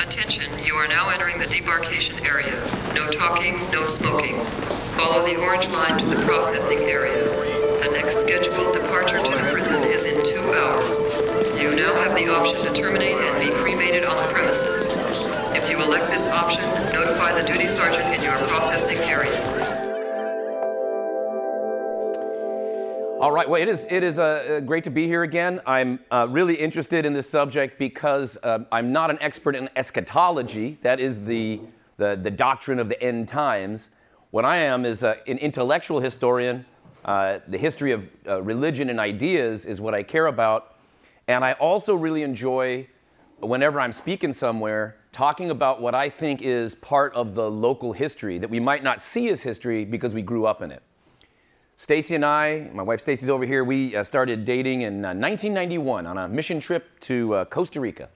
Attention, you are now entering the debarkation area. No talking, no smoking. Follow the orange line to the processing area. The next scheduled departure to the prison is in two hours. You now have the option to terminate and be cremated on the premises. If you elect this option, notify the duty sergeant in your processing area. All right. Well, it is it is uh, great to be here again. I'm uh, really interested in this subject because uh, I'm not an expert in eschatology. That is the, the the doctrine of the end times. What I am is uh, an intellectual historian. Uh, the history of uh, religion and ideas is what I care about, and I also really enjoy whenever I'm speaking somewhere talking about what I think is part of the local history that we might not see as history because we grew up in it. Stacy and I, my wife Stacy's over here, we uh, started dating in uh, 1991 on a mission trip to uh, Costa Rica.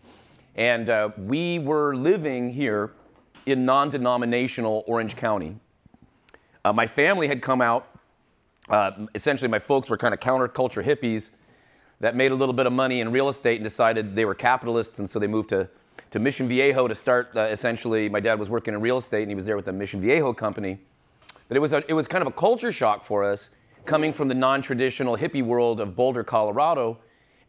And uh, we were living here in non denominational Orange County. Uh, my family had come out. Uh, essentially, my folks were kind of counterculture hippies that made a little bit of money in real estate and decided they were capitalists, and so they moved to, to Mission Viejo to start. essentially, my dad was working in real estate, and he was there with the Mission Viejo company. But it was, a, it was kind of a culture shock for us coming from the non traditional hippie world of Boulder, Colorado,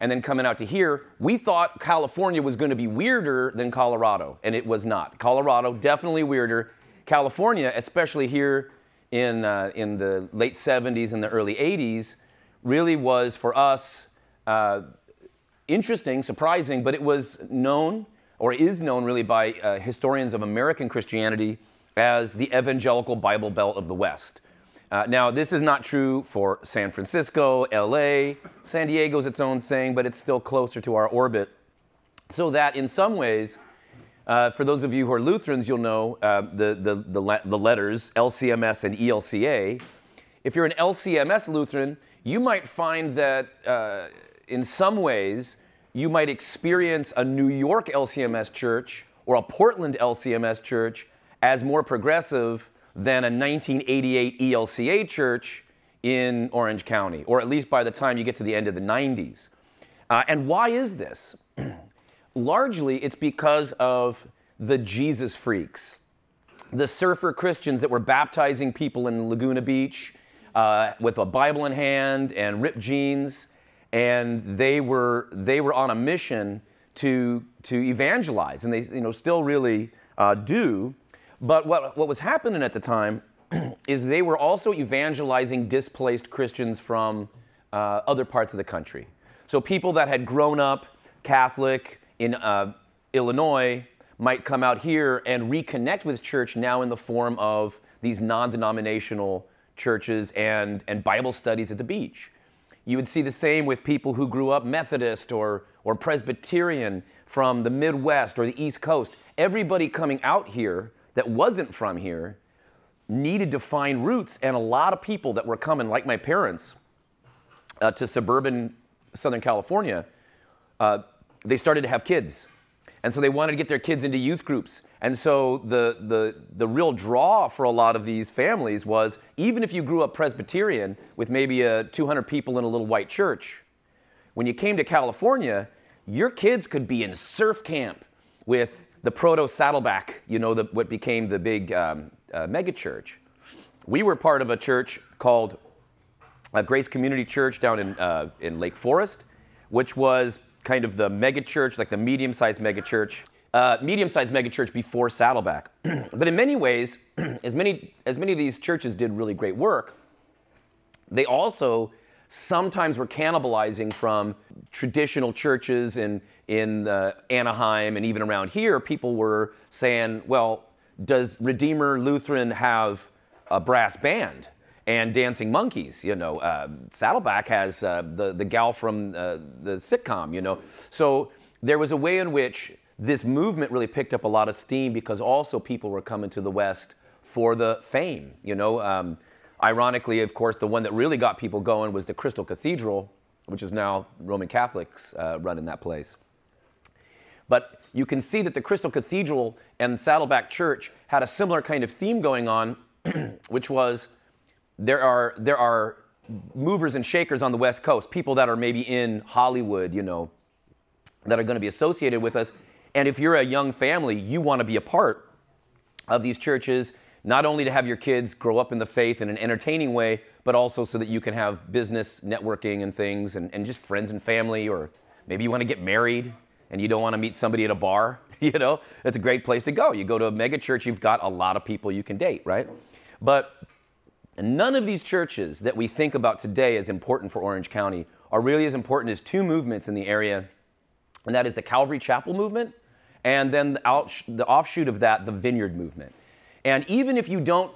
and then coming out to here. We thought California was going to be weirder than Colorado, and it was not. Colorado, definitely weirder. California, especially here in, uh, in the late 70s and the early 80s, really was for us uh, interesting, surprising, but it was known or is known really by uh, historians of American Christianity as the evangelical Bible Belt of the West. Uh, now, this is not true for San Francisco, LA. San Diego's its own thing, but it's still closer to our orbit. So that in some ways, uh, for those of you who are Lutherans, you'll know uh, the, the, the, le- the, letters LCMS and ELCA. If you're an LCMS Lutheran, you might find that uh, in some ways you might experience a New York LCMS church or a Portland LCMS church as more progressive than a 1988 ELCA church in Orange County, or at least by the time you get to the end of the 90s. Uh, and why is this? Largely, it's because of the Jesus freaks, the surfer Christians that were baptizing people in Laguna Beach uh, with a Bible in hand and ripped jeans, and they were they were on a mission to to evangelize, and they you know still really uh, do. But what, what was happening at the time is they were also evangelizing displaced Christians from uh, other parts of the country. So people that had grown up Catholic in uh, Illinois might come out here and reconnect with church now in the form of these non denominational churches and, and Bible studies at the beach. You would see the same with people who grew up Methodist or, or Presbyterian from the Midwest or the East Coast. Everybody coming out here that wasn't from here needed to find roots, and a lot of people that were coming, like my parents, uh, to suburban Southern California, uh, they started to have kids. And so they wanted to get their kids into youth groups. And so the, the, the real draw for a lot of these families was even if you grew up Presbyterian with maybe uh, 200 people in a little white church, when you came to California, your kids could be in surf camp with the proto Saddleback, you know, the, what became the big um, uh, megachurch. We were part of a church called uh, Grace Community Church down in, uh, in Lake Forest, which was kind of the megachurch, like the medium sized megachurch. Uh, medium-sized megachurch before Saddleback, but in many ways, as many as many of these churches did really great work, they also sometimes were cannibalizing from traditional churches in, in uh, Anaheim and even around here. People were saying, well, does Redeemer Lutheran have a brass band? and Dancing Monkeys. You know, uh, Saddleback has uh, the the gal from uh, the sitcom. You know, so there was a way in which this movement really picked up a lot of steam because also people were coming to the West for the fame. You know, um, Ironically, of course, the one that really got people going was the Crystal Cathedral, which is now Roman Catholics uh, run in that place. But you can see that the Crystal Cathedral and Saddleback Church had a similar kind of theme going on, which was there are, there are movers and shakers on the West Coast, people that are maybe in Hollywood, you know, that are going to be associated with us. And if you're a young family, you want to be a part of these churches, not only to have your kids grow up in the faith in an entertaining way, but also so that you can have business networking and things and, and just friends and family, or maybe you want to get married and you don't want to meet somebody at a bar. You know, it's a great place to go. You go to a mega church, you've got a lot of people you can date, right? But none of these churches that we think about today as important for Orange County are really as important as two movements in the area, and that is the Calvary Chapel movement, and then the, out, the offshoot of that, the Vineyard movement. And even if you don't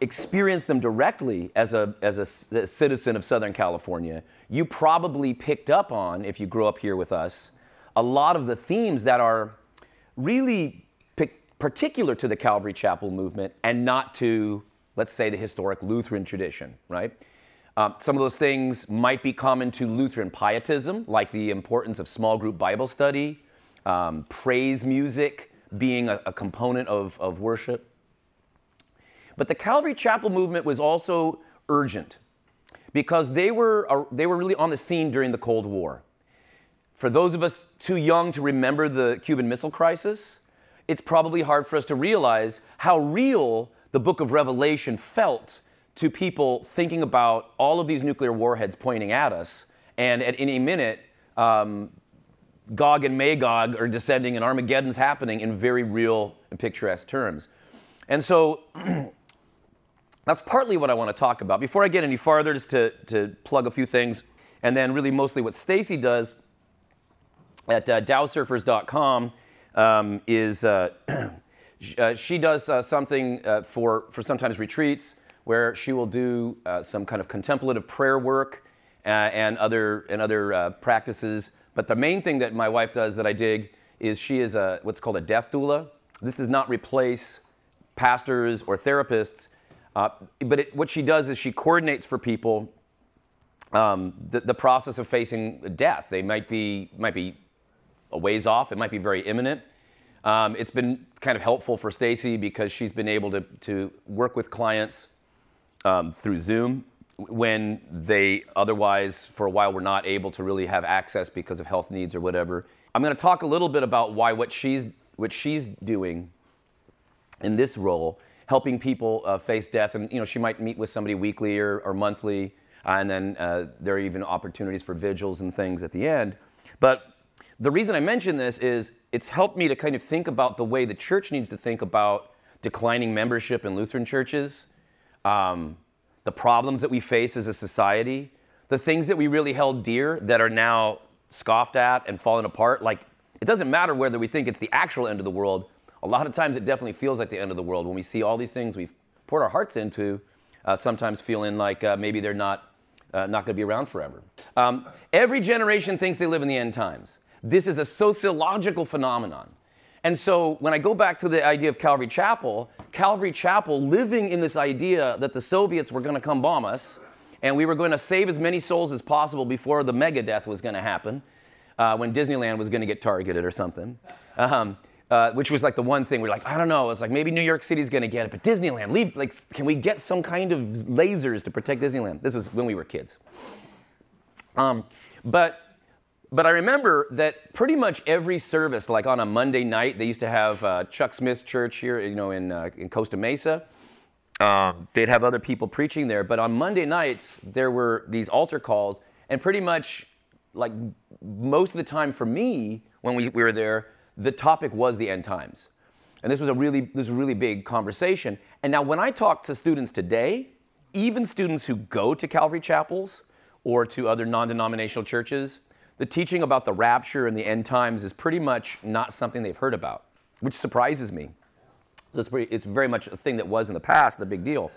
experience them directly as a, as a, a citizen of Southern California, you probably picked up on, if you grew up here with us, a lot of the themes that are really particular to the Calvary Chapel movement and not to, let's say, the historic Lutheran tradition, right? Um, some of those things might be common to Lutheran pietism, like the importance of small group Bible study, um, praise music being a, a component of, of worship. But the Calvary Chapel movement was also urgent because they were, uh, they were really on the scene during the Cold War. For those of us too young to remember the Cuban Missile Crisis, it's probably hard for us to realize how real the book of Revelation felt to people thinking about all of these nuclear warheads pointing at us, and at any minute, um, Gog and Magog are descending and Armageddon's happening in very real and picturesque terms. And so that's partly what I want to talk about. Before I get any farther, just to, to plug a few things, and then really mostly what Stacy does at uh, dowsurfers.com um, is uh, uh, she does uh, something uh, for, for sometimes retreats where she will do some kind of contemplative prayer work and other, and other practices. But the main thing that my wife does that I dig is she is a, what's called a death doula. This does not replace pastors or therapists, but it, what she does is she coordinates for people um, the, the, process of facing death. They might be, might be a ways off. It might be very imminent. Um, it's been kind of helpful for Stacy because she's been able to, to work with clients um, through Zoom when they otherwise, for a while, were not able to really have access because of health needs or whatever. I'm going to talk a little bit about why what she's, what she's doing in this role, helping people uh, face death. And you know, she might meet with somebody weekly or, or monthly, uh, and then uh, there are even opportunities for vigils and things at the end. But the reason I mention this is it's helped me to kind of think about the way the church needs to think about declining membership in Lutheran churches, um, the problems that we face as a society, the things that we really held dear that are now scoffed at and falling apart. Like, it doesn't matter whether we think it's the actual end of the world. A lot of times it definitely feels like the end of the world when we see all these things we've poured our hearts into, uh, sometimes feeling like uh, maybe they're not, uh, not going to be around forever. Um, every generation thinks they live in the end times. This is a sociological phenomenon. And so when I go back to the idea of Calvary Chapel, Calvary Chapel living in this idea that the Soviets were going to come bomb us and we were going to save as many souls as possible before the mega death was going to happen, uh, when Disneyland was going to get targeted or something. Um, uh, which was like the one thing we're like, I don't know. It's like maybe New York City's going to get it, but Disneyland, leave. Like, can we get some kind of lasers to protect Disneyland? This was when we were kids. Um, but but I remember that pretty much every service, like on a Monday night, they used to have uh, Chuck Smith's church here, you know, in, uh, in Costa Mesa. Um, they'd have other people preaching there. But on Monday nights, there were these altar calls, and pretty much, like most of the time for me, when we, we were there, the topic was the end times. And this was a really, this was a really big conversation. And now, when I talk to students today, even students who go to Calvary chapels or to other non denominational churches, the teaching about the rapture and the end times is pretty much not something they've heard about, which surprises me. So it's, pretty, it's very much a thing that was in the past, the big deal.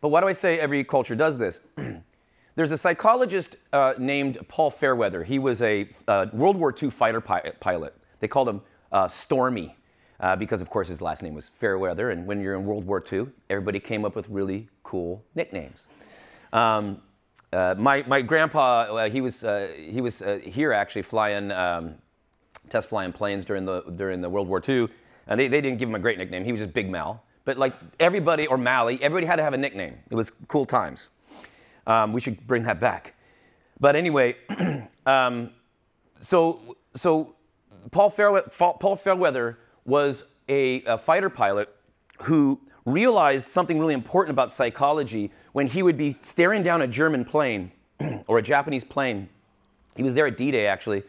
But why do I say every culture does this? There's a psychologist uh, named Paul Fairweather. He was a uh, World War II fighter pi- pilot. They called him uh, Stormy uh, because, of course, his last name was Fairweather. And when you're in World War II, everybody came up with really cool nicknames. Um, uh, my, my grandpa, uh, he was, uh, he was uh, here actually flying, um, test flying planes during the, during the World War II. And they, they didn't give him a great nickname. He was just Big Mal. But like everybody, or Mally, everybody had to have a nickname. It was cool times. Um, we should bring that back. But anyway, um, so, so Paul, Fairweather, Paul Fairweather was a, a fighter pilot who realized something really important about psychology when he would be staring down a German plane or a Japanese plane. He was there at D Day, actually.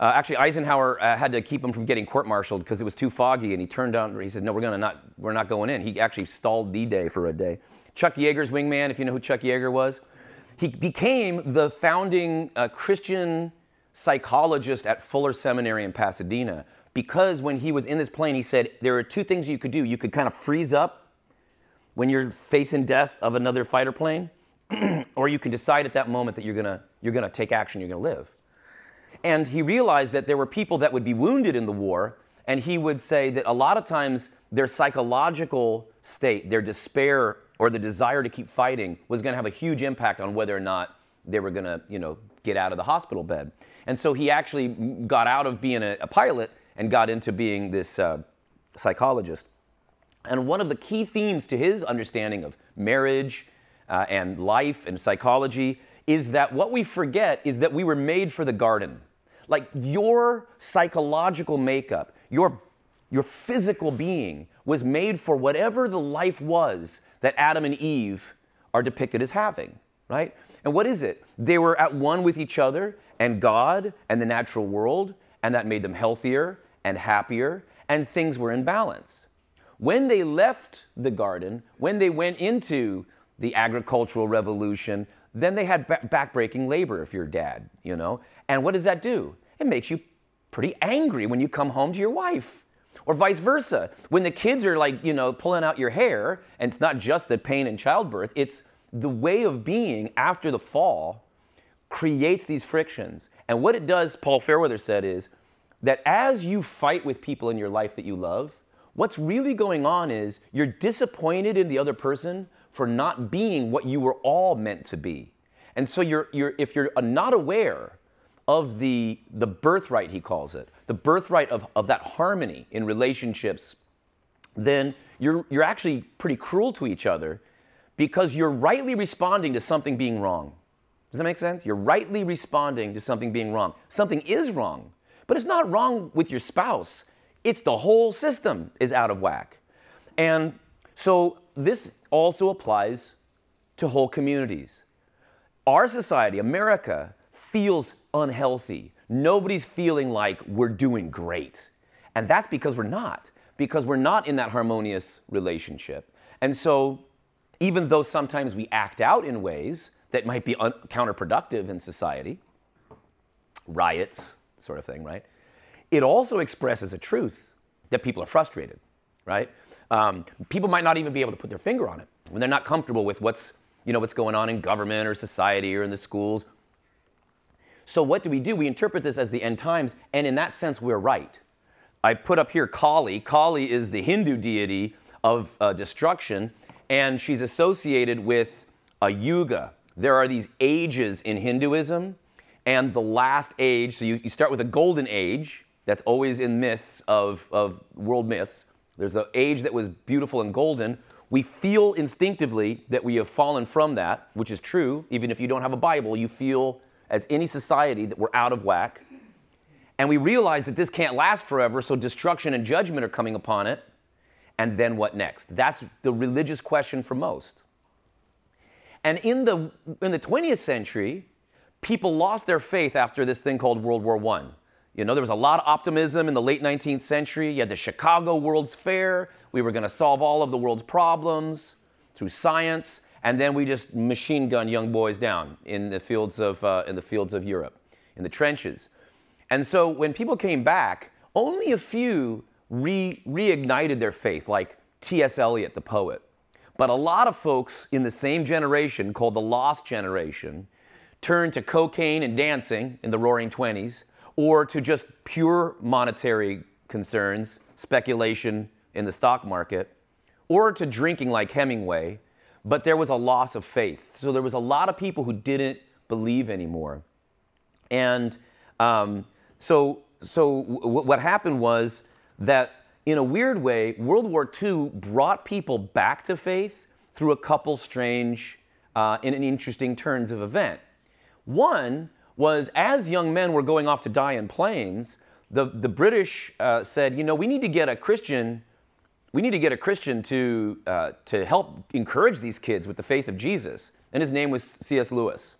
Uh, actually, Eisenhower uh, had to keep him from getting court-martialed because it was too foggy, and he turned down. He said, "No, we're gonna not. We're not going in." He actually stalled D-Day for a day. Chuck Yeager's wingman, if you know who Chuck Yeager was, he became the founding uh, Christian psychologist at Fuller Seminary in Pasadena because when he was in this plane, he said there are two things you could do. You could kind of freeze up when you're facing death of another fighter plane, or you can decide at that moment that you're gonna you're gonna take action. You're gonna live. And he realized that there were people that would be wounded in the war, and he would say that a lot of times their psychological state, their despair, or the desire to keep fighting was to have a huge impact on whether or not they were to, you know, get out of the hospital bed. And so he actually got out of being a, a pilot and got into being this uh, psychologist. And one of the key themes to his understanding of marriage uh, and life and psychology is that what we forget is that we were made for the garden. Like your psychological makeup, your, your physical being was made for whatever the life was that Adam and Eve are depicted as having, right? And what is it? They were at one with each other and God and the natural world, and that made them healthier and happier, and things were in balance. When they left the garden, when they went into the agricultural revolution, then they had backbreaking labor if you're dad, you know? And what does that do? It makes you pretty angry when you come home to your wife. Or vice versa. When the kids are like, you know, pulling out your hair, and it's not just the pain in childbirth, it's the way of being after the fall creates these frictions. And what it does, Paul Fairweather said, is that as you fight with people in your life that you love, what's really going on is you're disappointed in the other person for not being what you were all meant to be. And so you're, you're, if you're uh, not aware of the, the birthright, he calls it, the birthright of, of that harmony in relationships, then you're, you're actually pretty cruel to each other because you're rightly responding to something being wrong. Does that make sense? You're rightly responding to something being wrong. Something is wrong, but it's not wrong with your spouse. It's the whole system is out of whack. And so this also applies to whole communities. Our society, America, feels unhealthy. Nobody's feeling like we're doing great. And that's because we're not, because we're not in that harmonious relationship. And so, even though sometimes we act out in ways that might be un- counterproductive in society, riots, sort of thing, right? It also expresses a truth that people are frustrated, right? Um, people might not even be able to put their finger on it when they're not comfortable with what's, you know, what's going on in government or society or in the schools. So what do we do? We interpret this as the end times, and in that sense, we're right. I put up here Kali. Kali is the Hindu deity of uh, destruction, and she's associated with a yuga, there are these ages in Hinduism, and the last age, so you, you start with a golden age, that's always in myths of, of world myths. There's the age that was beautiful and golden. We feel instinctively that we have fallen from that, which is true. Even if you don't have a Bible, you feel, as any society, that we're out of whack. And we realize that this can't last forever, so destruction and judgment are coming upon it. And then what next? That's the religious question for most. And in the, in the 20th century, people lost their faith after this thing called World War I. You know, there was a lot of optimism in the late 19th century. You had the Chicago World's Fair. We were going to solve all of the world's problems through science. And then we just machine gun young boys down in the fields of, uh, in the fields of Europe, in the trenches. And so when people came back, only a few re- reignited their faith, like T.S. Eliot, the poet. But a lot of folks in the same generation, called the lost generation, turned to cocaine and dancing in the roaring 20s, or to just pure monetary concerns, speculation in the stock market, or to drinking like Hemingway. But there was a loss of faith. So there was a lot of people who didn't believe anymore. And um, so, so w- what happened was that in a weird way, World War II brought people back to faith through a couple strange uh, and interesting turns of event. One was as young men were going off to die in planes, the, the British uh, said, you know, we need to get a Christian, we need to get a Christian to, uh, to help encourage these kids with the faith of Jesus. And his name was C.S. Lewis.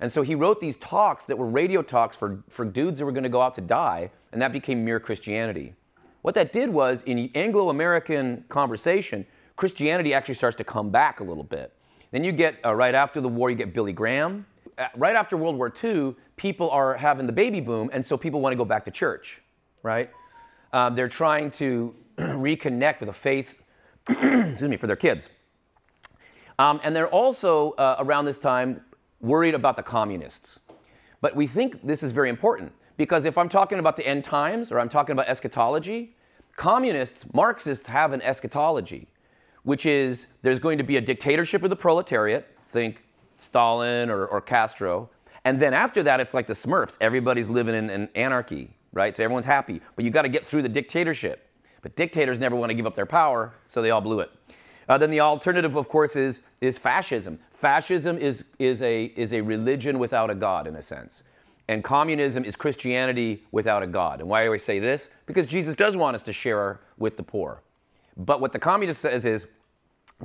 And so he wrote these talks that were radio talks for, for dudes that were going to go out to die, and that became mere Christianity. What that did was, in Anglo American conversation, Christianity actually starts to come back a little bit. Then you get, uh, right after the war, you get Billy Graham. Uh, right after World War II, people are having the baby boom, and so people want to go back to church, right? Um, they're trying to reconnect with a faith, excuse me, for their kids. Um, and they're also, uh, around this time, worried about the communists. But we think this is very important because if I'm talking about the end times or I'm talking about eschatology, communists, Marxists have an eschatology, which is there's going to be a dictatorship of the proletariat, think Stalin or, or Castro. And then after that, it's like the Smurfs. Everybody's living in, in anarchy, right? So everyone's happy. But you got to get through the dictatorship. But dictators never want to give up their power, so they all blew it. Uh, then the alternative, of course, is, is fascism. Fascism is, is, a, is a religion without a God, in a sense. And communism is Christianity without a God. And why do I say this? Because Jesus does want us to share with the poor. But what the communist says is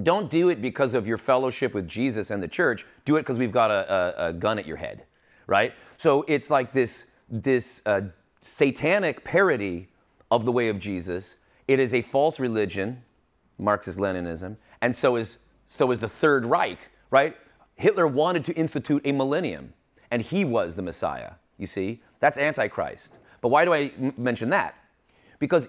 don't do it because of your fellowship with Jesus and the church. Do it because we've got a, a, a, gun at your head, right? So it's like this, this uh, satanic parody of the way of Jesus. It is a false religion, Marxist Leninism, and so is, so is the Third Reich, right? Hitler wanted to institute a millennium, and he was the Messiah, you see? That's Antichrist. But why do I m- mention that? Because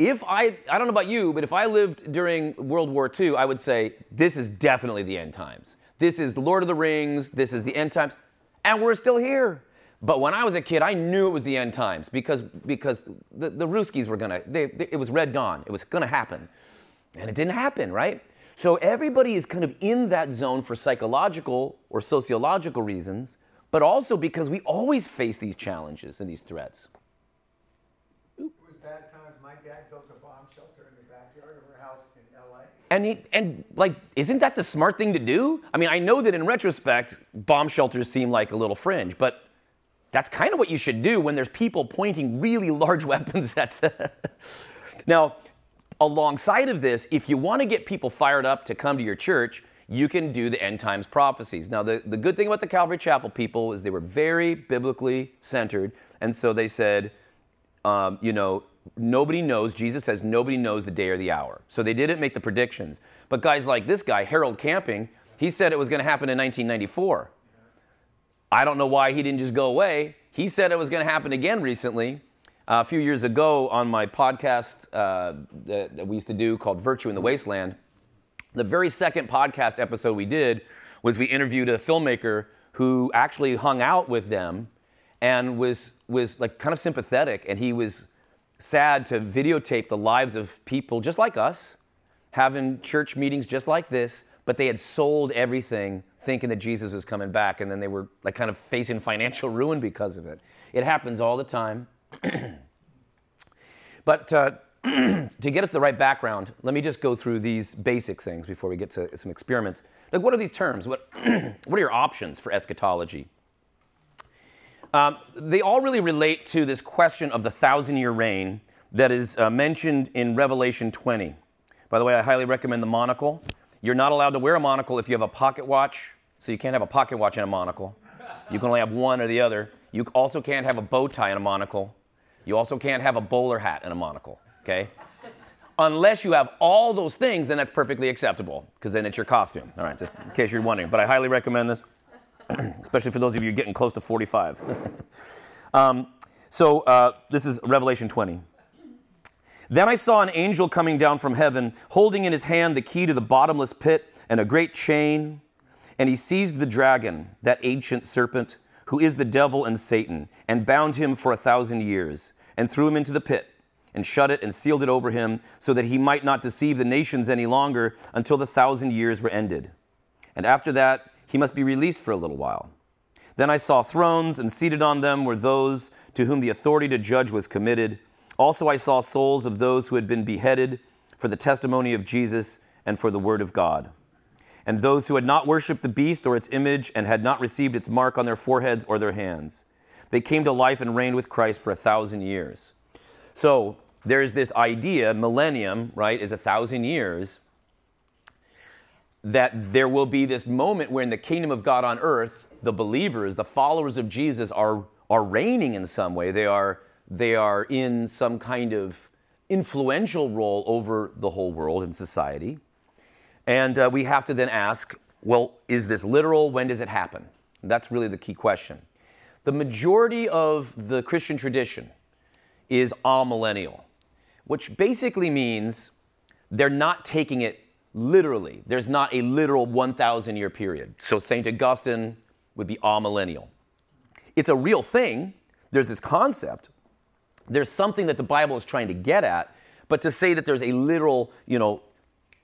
if I, I don't know about you, but if I lived during World War II, I would say, this is definitely the end times. This is Lord of the Rings, this is the end times, and we're still here. But when I was a kid, I knew it was the end times because, because the, the Ruskies were gonna, they, they, it was Red Dawn, it was gonna happen. And it didn't happen, right? So everybody is kind of in that zone for psychological or sociological reasons, but also because we always face these challenges and these threats. It was bad times. My dad built a bomb shelter in the backyard of our house in LA. And he, and like, isn't that the smart thing to do? I mean, I know that in retrospect, bomb shelters seem like a little fringe, but that's kind of what you should do when there's people pointing really large weapons at the. now, alongside of this, if you want to get people fired up to come to your church, you can do the end times prophecies. Now, the, the good thing about the Calvary Chapel people is they were very biblically centered. And so they said, um, you know, nobody knows, Jesus says, nobody knows the day or the hour. So they didn't make the predictions. But guys like this guy, Harold Camping, he said it was going to happen in 1994. I don't know why he didn't just go away. He said it was going to happen again recently. Uh, a few years ago on my podcast uh, that, that we used to do called Virtue in the Wasteland, the very second podcast episode we did was we interviewed a filmmaker who actually hung out with them and was, was like kind of sympathetic and he was sad to videotape the lives of people just like us having church meetings just like this but they had sold everything thinking that jesus was coming back and then they were like kind of facing financial ruin because of it it happens all the time but uh, to get us the right background, let me just go through these basic things before we get to some experiments. Like, what are these terms? What, what are your options for eschatology? Um, they all really relate to this question of the thousand year reign that is uh, mentioned in Revelation 20. By the way, I highly recommend the monocle. You're not allowed to wear a monocle if you have a pocket watch, so you can't have a pocket watch and a monocle. You can only have one or the other. You also can't have a bow tie and a monocle. You also can't have a bowler hat and a monocle, okay? Unless you have all those things, then that's perfectly acceptable, because then it's your costume. All right, just in case you're wondering. But I highly recommend this, especially for those of you getting close to 45. um, so uh, this is Revelation 20. Then I saw an angel coming down from heaven, holding in his hand the key to the bottomless pit and a great chain. And he seized the dragon, that ancient serpent who is the devil and Satan, and bound him for a thousand years, and threw him into the pit, and shut it and sealed it over him, so that he might not deceive the nations any longer until the thousand years were ended. And after that, he must be released for a little while. Then I saw thrones, and seated on them were those to whom the authority to judge was committed. Also, I saw souls of those who had been beheaded for the testimony of Jesus and for the word of God and those who had not worshipped the beast or its image and had not received its mark on their foreheads or their hands. They came to life and reigned with Christ for a thousand years. So there's this idea, millennium, right, is a thousand years, that there will be this moment where in the kingdom of God on earth, the believers, the followers of Jesus are, are reigning in some way. They are, they are in some kind of influential role over the whole world and society. And uh, we have to then ask well, is this literal? When does it happen? That's really the key question. The majority of the Christian tradition is amillennial, which basically means they're not taking it literally. There's not a literal 1,000 year period. So St. Augustine would be amillennial. It's a real thing. There's this concept. There's something that the Bible is trying to get at. But to say that there's a literal, you know,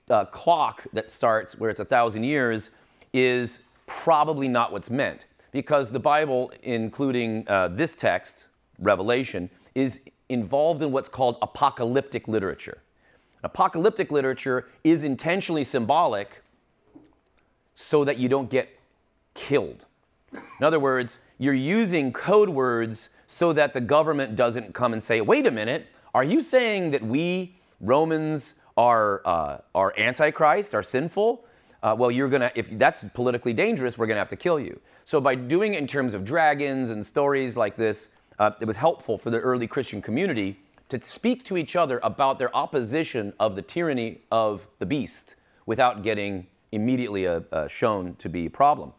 uh, clock that starts where it's a thousand years is probably not what's meant because the Bible, including uh, this text, Revelation, is involved in what's called apocalyptic literature. Apocalyptic literature is intentionally symbolic so that you don't get killed. In other words, you're using code words so that the government doesn't come and say, wait a minute, are you saying that we, Romans, are, uh, are antichrist, are sinful, uh, well, you're gonna, if that's politically dangerous, we're gonna have to kill you. So by doing it in terms of dragons and stories like this, uh, it was helpful for the early Christian community to speak to each other about their opposition of the tyranny of the beast without getting immediately uh, uh shown to be a problem.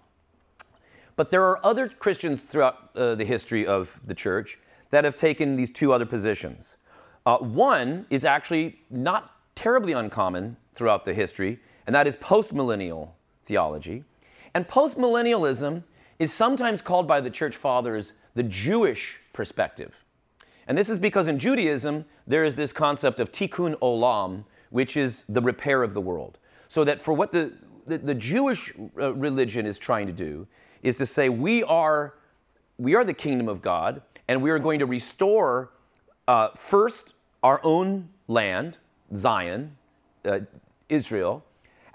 But there are other Christians throughout uh, the history of the church that have taken these two other positions. Uh, one is actually not terribly uncommon throughout the history, and that is postmillennial theology. And postmillennialism is sometimes called by the church fathers the Jewish perspective. And this is because in Judaism, there is this concept of tikkun olam, which is the repair of the world. So that for what the, the, the Jewish uh, religion is trying to do is to say we are, we are the kingdom of God, and we are going to restore uh, first our own land, Zion, uh, Israel,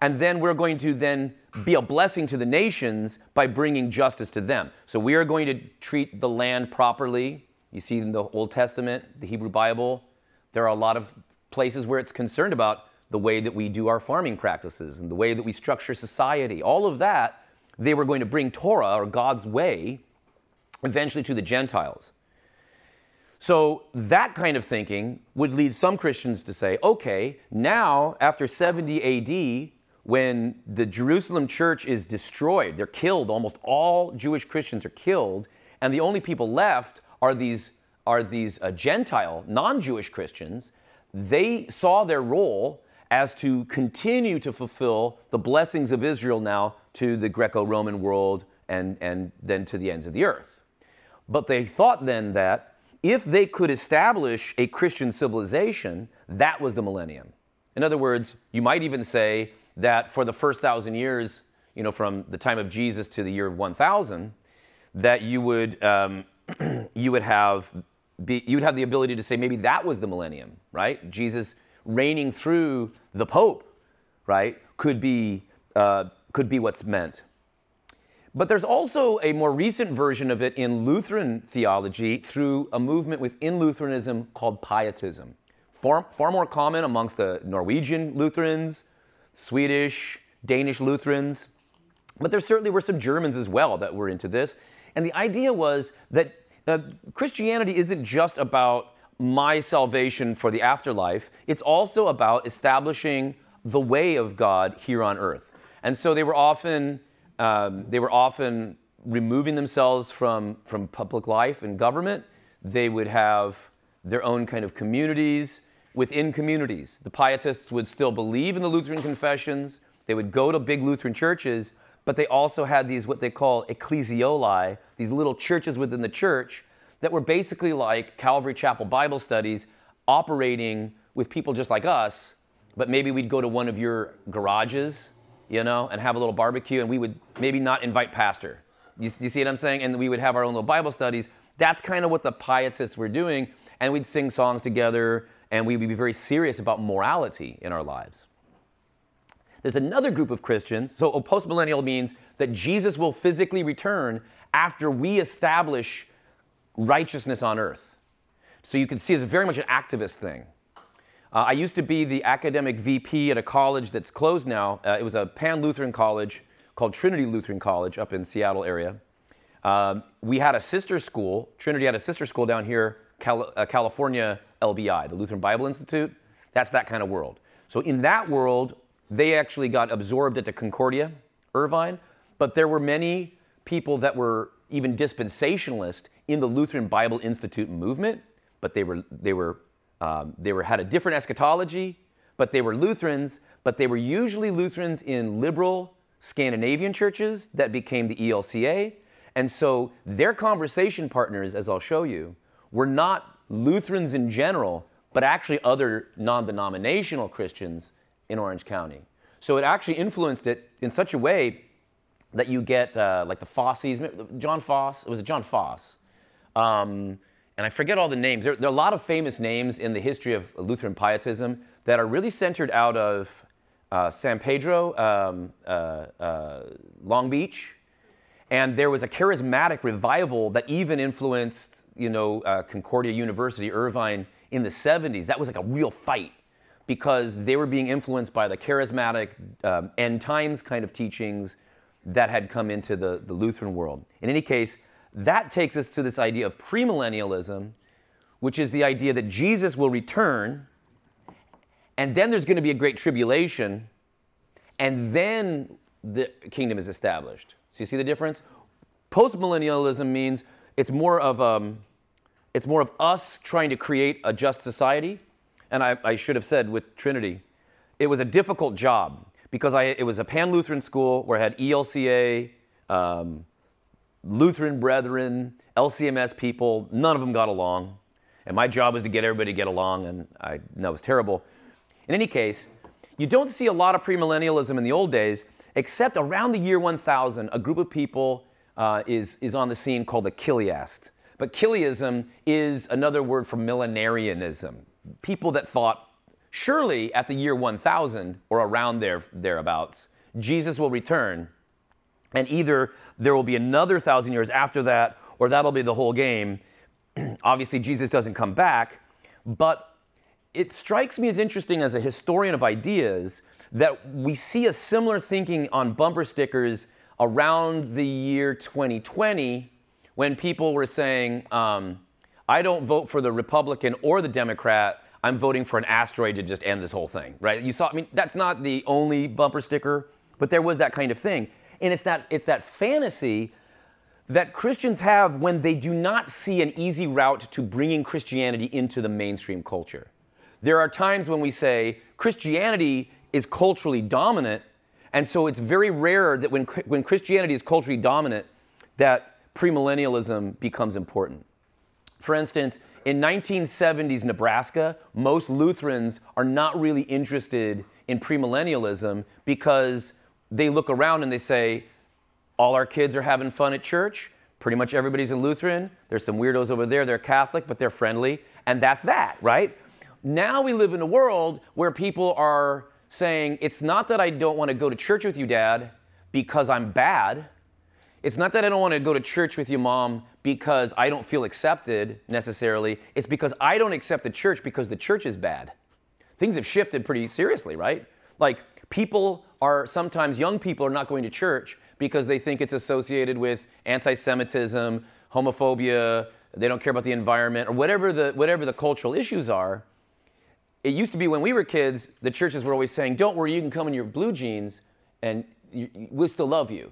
and then we're going to then be a blessing to the nations by bringing justice to them. So we are going to treat the land properly. You see in the Old Testament, the Hebrew Bible, there are a lot of places where it's concerned about the way that we do our farming practices and the way that we structure society. All of that, they were going to bring Torah or God's way eventually to the Gentiles. So that kind of thinking would lead some Christians to say, okay, now after 70 AD, when the Jerusalem church is destroyed, they're killed, almost all Jewish Christians are killed, and the only people left are these, are these uh, Gentile, non Jewish Christians. They saw their role as to continue to fulfill the blessings of Israel now to the Greco Roman world and, and then to the ends of the earth. But they thought then that if they could establish a Christian civilization, that was the millennium. In other words, you might even say that for the first thousand years, you know, from the time of Jesus to the year 1000, that you would, um, you would have be, you would have the ability to say maybe that was the millennium, right? Jesus reigning through the Pope, right, could be, uh, could be what's meant. But there's also a more recent version of it in Lutheran theology through a movement within Lutheranism called Pietism. Far, far more common amongst the Norwegian Lutherans, Swedish, Danish Lutherans, but there certainly were some Germans as well that were into this. And the idea was that uh, Christianity isn't just about my salvation for the afterlife, it's also about establishing the way of God here on earth. And so they were often um, they were often removing themselves from, from public life and government. They would have their own kind of communities within communities. The Pietists would still believe in the Lutheran confessions, they would go to big Lutheran churches, but they also had these, what they call ecclesiolae, these little churches within the church that were basically like Calvary Chapel Bible studies operating with people just like us, but maybe we'd go to one of your garages you know, and have a little barbecue, and we would maybe not invite pastor. You, you see what I'm saying? And we would have our own little Bible studies. That's kind of what the pietists were doing, and we'd sing songs together, and we'd be very serious about morality in our lives. There's another group of Christians. So, postmillennial means that Jesus will physically return after we establish righteousness on earth. So you can see it's very much an activist thing. Uh, I used to be the academic VP at a college that's closed now. Uh, it was a pan Lutheran college called Trinity Lutheran College up in Seattle area. Um, we had a sister school. Trinity had a sister school down here, Cal- uh, California LBI, the Lutheran Bible Institute. That's that kind of world. So in that world, they actually got absorbed into Concordia, Irvine, but there were many people that were even dispensationalist in the Lutheran Bible Institute movement, but they were they were um, they were had a different eschatology, but they were Lutherans, but they were usually Lutherans in liberal Scandinavian churches that became the ELCA, and so their conversation partners, as I'll show you, were not Lutherans in general, but actually other non-denominational Christians in Orange County. So it actually influenced it in such a way that you get uh, like the Fosses, John Foss, it was it John Foss? Um, and I forget all the names. There, there, are a lot of famous names in the history of Lutheran pietism that are really centered out of uh, San Pedro, um, uh, uh, Long Beach, and there was a charismatic revival that even influenced, you know, uh, Concordia University, Irvine in the 70s. That was like a real fight because they were being influenced by the charismatic um, end times kind of teachings that had come into the, the Lutheran world. In any case, that takes us to this idea of premillennialism, which is the idea that Jesus will return, and then there's going to be a great tribulation, and then the kingdom is established. So you see the difference? Postmillennialism means it's more of um, it's more of us trying to create a just society. And I, I should have said with Trinity, it was a difficult job because I, it was a pan Lutheran school where I had ELCA, um, Lutheran brethren, LCMS people, none of them got along. And my job was to get everybody to get along, and I know it was terrible. In any case, you don't see a lot of premillennialism in the old days, except around the year 1000, a group of people uh, is, is on the scene called the Chiliast. But Chiliasm is another word for millenarianism. People that thought, surely at the year 1000 or around there, thereabouts, Jesus will return and either there will be another thousand years after that, or that'll be the whole game. Obviously, Jesus doesn't come back, but it strikes me as interesting as a historian of ideas that we see a similar thinking on bumper stickers around the year 2020 when people were saying, um, I don't vote for the Republican or the Democrat. I'm voting for an asteroid to just end this whole thing, right? You saw, I mean, that's not the only bumper sticker, but there was that kind of thing. And it's that, it's that fantasy that Christians have when they do not see an easy route to bringing Christianity into the mainstream culture. There are times when we say Christianity is culturally dominant, and so it's very rare that when, when Christianity is culturally dominant, that premillennialism becomes important. For instance, in 1970s Nebraska, most Lutherans are not really interested in premillennialism because they look around and they say, all our kids are having fun at church. Pretty much everybody's a Lutheran. There's some weirdos over there. They're Catholic, but they're friendly. And that's that, right? Now we live in a world where people are saying, it's not that I don't want to go to church with you, dad, because I'm bad. It's not that I don't want to go to church with you, mom, because I don't feel accepted necessarily. It's because I don't accept the church because the church is bad. Things have shifted pretty seriously, right? Like, people are sometimes young people are not going to church because they think it's associated with anti-Semitism, homophobia, they don't care about the environment, or whatever the whatever the cultural issues are. It used to be when we were kids, the churches were always saying, "Don't worry, you can come in your blue jeans, and we'll still love you."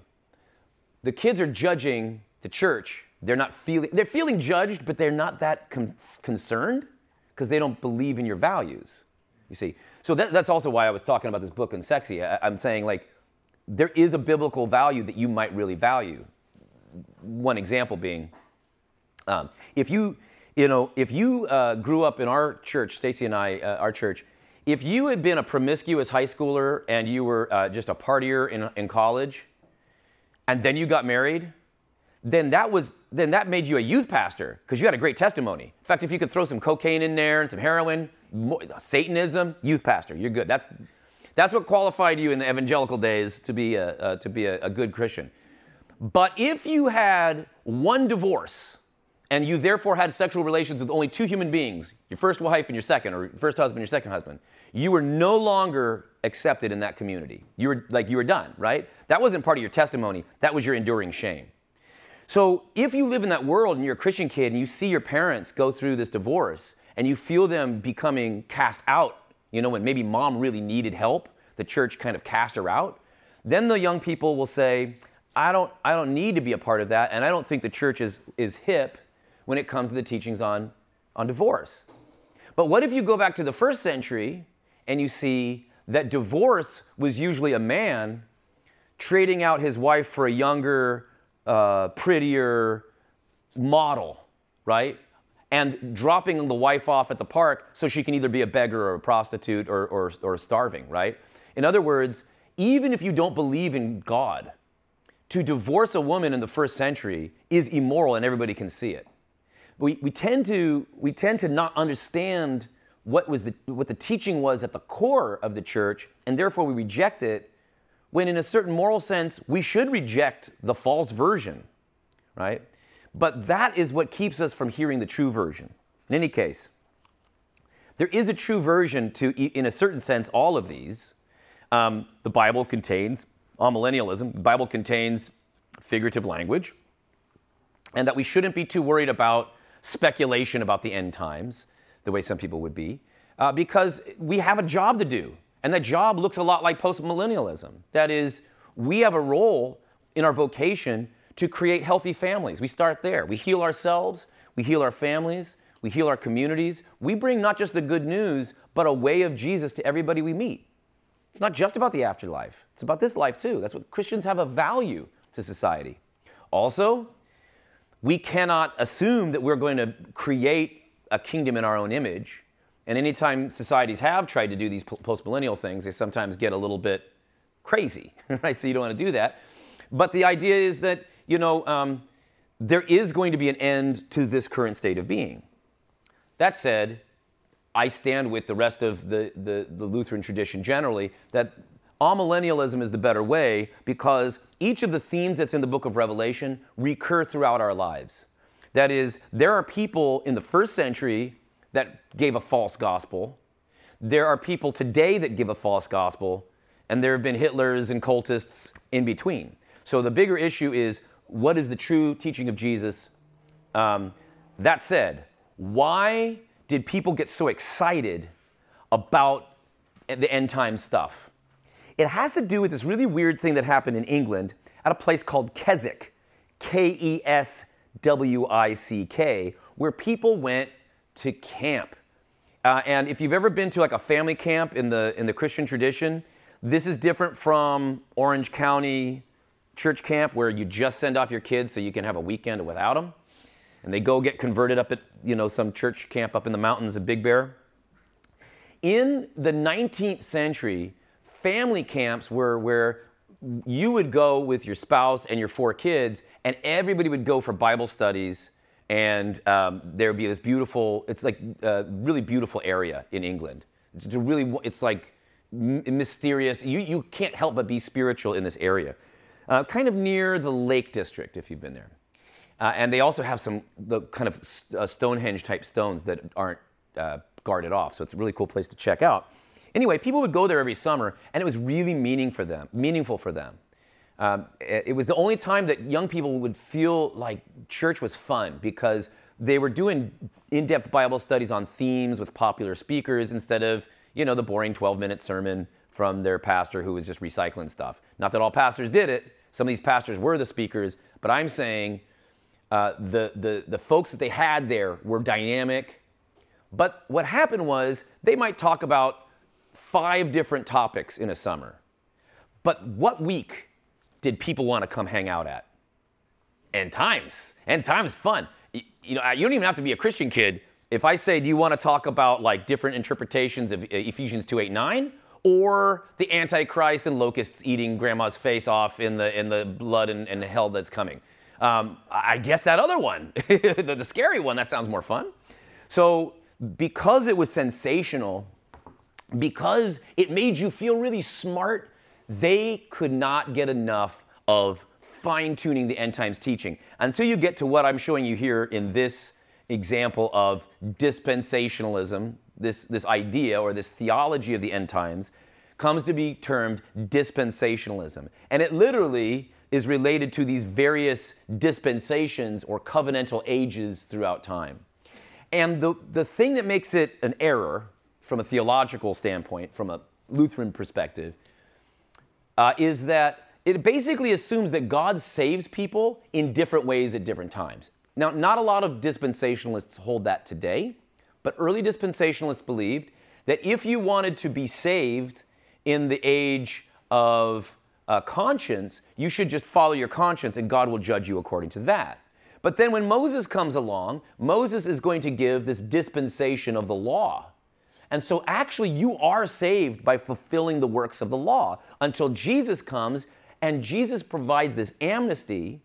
The kids are judging the church. They're not feeling they're feeling judged, but they're not that con- concerned because they don't believe in your values. You see, so that, that's also why I was talking about this book and sexy. I, I'm saying like there is a biblical value that you might really value. One example being, um, if you you know if you uh, grew up in our church, Stacy and I, uh, our church, if you had been a promiscuous high schooler and you were uh, just a partier in, in college, and then you got married, then that was then that made you a youth pastor because you had a great testimony. In fact, if you could throw some cocaine in there and some heroin, Satanism, youth pastor. You're good. That's, that's what qualified you in the evangelical days to be a, to be a, a good Christian. But if you had one divorce and you therefore had sexual relations with only two human beings, your first wife and your second, or your first husband, your second husband, you were no longer accepted in that community. You were like you were done, right? That wasn't part of your testimony. That was your enduring shame. So if you live in that world and you're a Christian kid and you see your parents go through this divorce and you feel them becoming cast out, you know, when maybe mom really needed help, the church kind of cast her out, then the young people will say, I don't, I don't need to be a part of that, and I don't think the church is, is hip when it comes to the teachings on, on divorce. But what if you go back to the first century and you see that divorce was usually a man trading out his wife for a younger, uh, prettier model, right? And dropping the wife off at the park so she can either be a beggar or a prostitute or, or, or starving, right? In other words, even if you don't believe in God, to divorce a woman in the first century is immoral and everybody can see it. We, we, tend, to, we tend to not understand what, was the, what the teaching was at the core of the church, and therefore we reject it when in a certain moral sense, we should reject the false version, right? But that is what keeps us from hearing the true version. In any case, there is a true version to, in a certain sense, all of these. Um, the Bible contains amillennialism. The Bible contains figurative language, and that we shouldn't be too worried about speculation about the end times, the way some people would be, uh, because we have a job to do. And that job looks a lot like postmillennialism. That is, we have a role in our vocation to create healthy families. We start there. We heal ourselves, we heal our families, we heal our communities. We bring not just the good news, but a way of Jesus to everybody we meet. It's not just about the afterlife, it's about this life too. That's what Christians have a value to society. Also, we cannot assume that we're going to create a kingdom in our own image and anytime societies have tried to do these post-millennial things, they sometimes get a little bit crazy, right? So you don't want to do that. But the idea is that you know um, there is going to be an end to this current state of being. That said, I stand with the rest of the, the, the Lutheran tradition generally that amillennialism is the better way because each of the themes that's in the book of Revelation recur throughout our lives. That is, there are people in the first century that gave a false gospel. There are people today that give a false gospel, and there have been Hitlers and cultists in between. So the bigger issue is what is the true teaching of Jesus? Um, that said, why did people get so excited about the end time stuff? It has to do with this really weird thing that happened in England at a place called Keswick, K E S W I C K, where people went to camp. Uh, and if you've ever been to like a family camp in the in the Christian tradition, this is different from Orange County church camp where you just send off your kids so you can have a weekend without them, and they go get converted up at you know some church camp up in the mountains of Big Bear. In the 19th century, family camps were where you would go with your spouse and your four kids, and everybody would go for Bible studies and um, there would be this beautiful it's like a really beautiful area in england. It's really it's like mysterious you, you can't help but be spiritual in this area uh, kind of near the lake district if you've been there. Uh, and they also have some the kind of uh, stonehenge type stones that aren't uh, guarded off. So it's a really cool place to check out. Anyway people would go there every summer and it was really meaning for them meaningful for them um, it was the only time that young people would feel like church was fun because they were doing in-depth Bible studies on themes with popular speakers instead of, you know, the boring 12-minute sermon from their pastor who was just recycling stuff. Not that all pastors did it. Some of these pastors were the speakers, but I'm saying uh, the, the, the folks that they had there were dynamic. But what happened was they might talk about five different topics in a summer. But what week did people want to come hang out at? And times. And times fun. You, you know, you don't even have to be a Christian kid. If I say, do you want to talk about like different interpretations of Ephesians 2 8 9? Or the Antichrist and locusts eating grandma's face off in the, in the blood and, and hell that's coming. Um, I guess that other one, the, the scary one, that sounds more fun. So, because it was sensational, because it made you feel really smart they could not get enough of fine tuning the end times teaching until you get to what I'm showing you here in this example of dispensationalism, this, this idea or this theology of the end times comes to be termed dispensationalism. And it literally is related to these various dispensations or covenantal ages throughout time. And the, the thing that makes it an error from a theological standpoint, from a Lutheran perspective, uh, is that it basically assumes that God saves people in different ways at different times. Now, not a lot of dispensationalists hold that today, but early dispensationalists believed that if you wanted to be saved in the age of uh, conscience, you should just follow your conscience and God will judge you according to that. But then when Moses comes along, Moses is going to give this dispensation of the law. And so actually, you are saved by fulfilling the works of the law until Jesus comes and Jesus provides this amnesty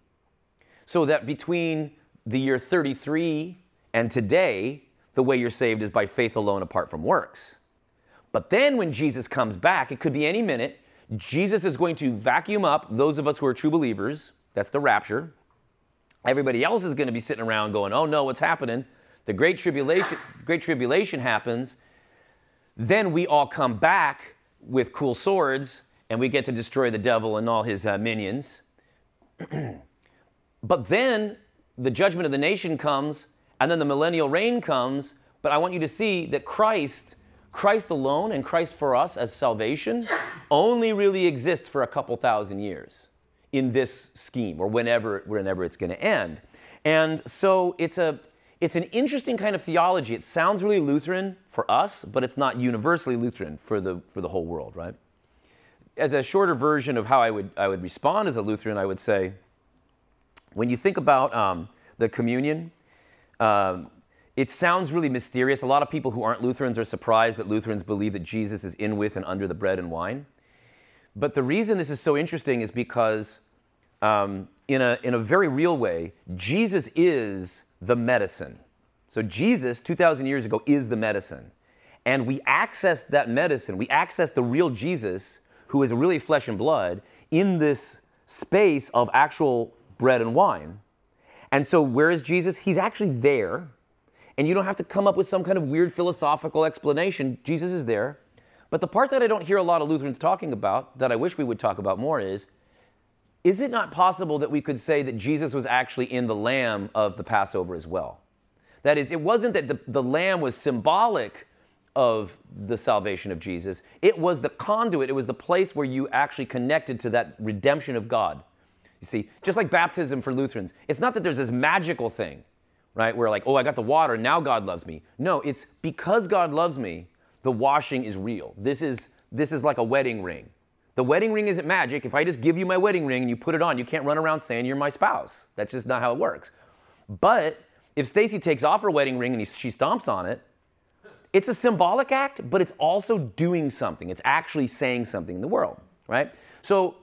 so that between the year 33 and today, the way you're saved is by faith alone apart from works. But then when Jesus comes back, it could be any minute, Jesus is going to vacuum up those of us who are true believers. That's the rapture. Everybody else is going to be sitting around going, "Oh no, what's happening?" The great tribulation great tribulation happens. Then we all come back with cool swords and we get to destroy the devil and all his uh, minions. but then the judgment of the nation comes and then the millennial reign comes, but I want you to see that Christ Christ alone and Christ for us as salvation only really exists for a couple thousand years in this scheme or whenever, whenever it's going to end. And so it's, a, it's an interesting kind of theology. It sounds really Lutheran for us, but it's not universally Lutheran for the, for the whole world, right? As a shorter version of how I would, I would respond as a Lutheran, I would say when you think about um, the communion, um, it sounds really mysterious. A lot of people who aren't Lutherans are surprised that Lutherans believe that Jesus is in with and under the bread and wine. But the reason this is so interesting is because, um, in, a, in a very real way, Jesus is the medicine. So, Jesus, 2,000 years ago, is the medicine. And we access that medicine, we access the real Jesus, who is really flesh and blood, in this space of actual bread and wine. And so, where is Jesus? He's actually there and you don't have to come up with some kind of weird philosophical explanation. Jesus is there. But the part that I don't hear a lot of Lutherans talking about, that I wish we would talk about more, is is it not possible that we could say that Jesus was actually in the lamb of the Passover as well? That is, it wasn't that the, the lamb was symbolic of the salvation of Jesus, it was the conduit, it was the place where you actually connected to that redemption of God. You see, just like baptism for Lutherans, it's not that there's this magical thing right? We're like, oh, I got the water, now God loves me. No, it's because God loves me, the washing is real. This is this is like a wedding ring. The wedding ring isn't magic. If I just give you my wedding ring and you put it on, you can't run around saying you're my spouse. That's just not how it works. But if Stacy takes off her wedding ring and he, she stomps on it, it's a symbolic act, but it's also doing something. It's actually saying something in the world, right? So,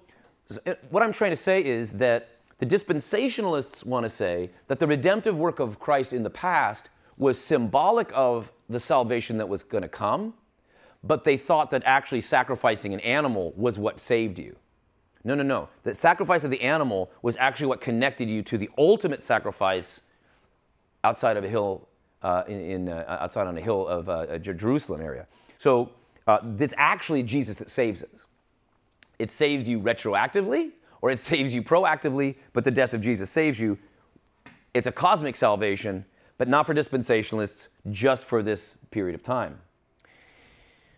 uh, what I'm trying to say is that the dispensationalists want to say that the redemptive work of Christ in the past was symbolic of the salvation that was going to come, but they thought that actually sacrificing an animal was what saved you. No, no, no. The sacrifice of the animal was actually what connected you to the ultimate sacrifice outside of a hill, uh, in, in uh, outside on a hill of uh, Jerusalem area. So uh, it's actually Jesus that saves us. It saves you retroactively, or it saves you proactively, but the death of Jesus saves you. It's a cosmic salvation, but not for dispensationalists, just for this period of time.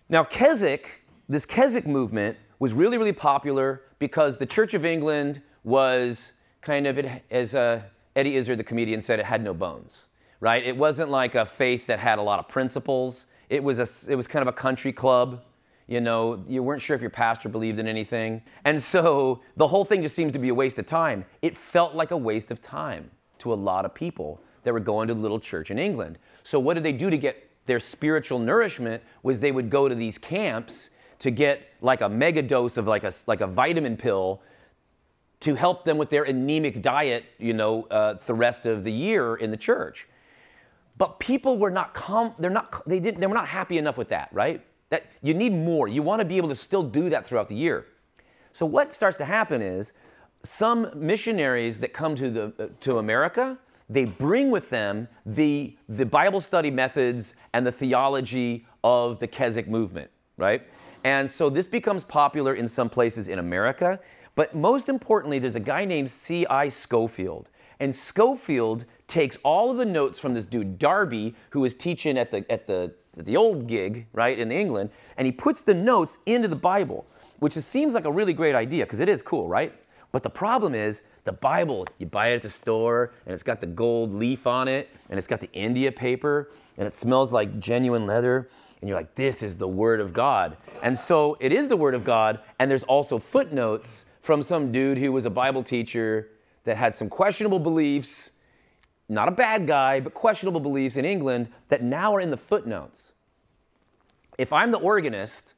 Now, Keswick, this Keswick movement was really, really popular because the Church of England was kind of, as uh, Eddie Izzard, the comedian, said, it had no bones, right? It wasn't like a faith that had a lot of principles. It was, a, it was kind of a country club you know, you weren't sure if your pastor believed in anything. And so the whole thing just seems to be a waste of time. It felt like a waste of time to a lot of people that were going to the little church in England. So what did they do to get their spiritual nourishment was they would go to these camps to get like a mega dose of like a, like a vitamin pill to help them with their anemic diet, you know, uh, the rest of the year in the church. But people were not com- they're not they didn't they were not happy enough with that, right? That you need more. You want to be able to still do that throughout the year. So what starts to happen is some missionaries that come to, the, to America, they bring with them the, the Bible study methods and the theology of the Keswick movement, right? And so this becomes popular in some places in America. But most importantly, there's a guy named C.I. Scofield. And Scofield takes all of the notes from this dude, Darby, who was teaching at the, at the, at the old gig, right, in England, and he puts the notes into the Bible, which seems like a really great idea because it is cool, right? But the problem is, the Bible, you buy it at the store, and it's got the gold leaf on it, and it's got the India paper, and it smells like genuine leather, and you're like, this is the Word of God. And so it is the Word of God, and there's also footnotes from some dude who was a Bible teacher that had some questionable beliefs, not a bad guy, but questionable beliefs in England that now are in the footnotes. If I'm the organist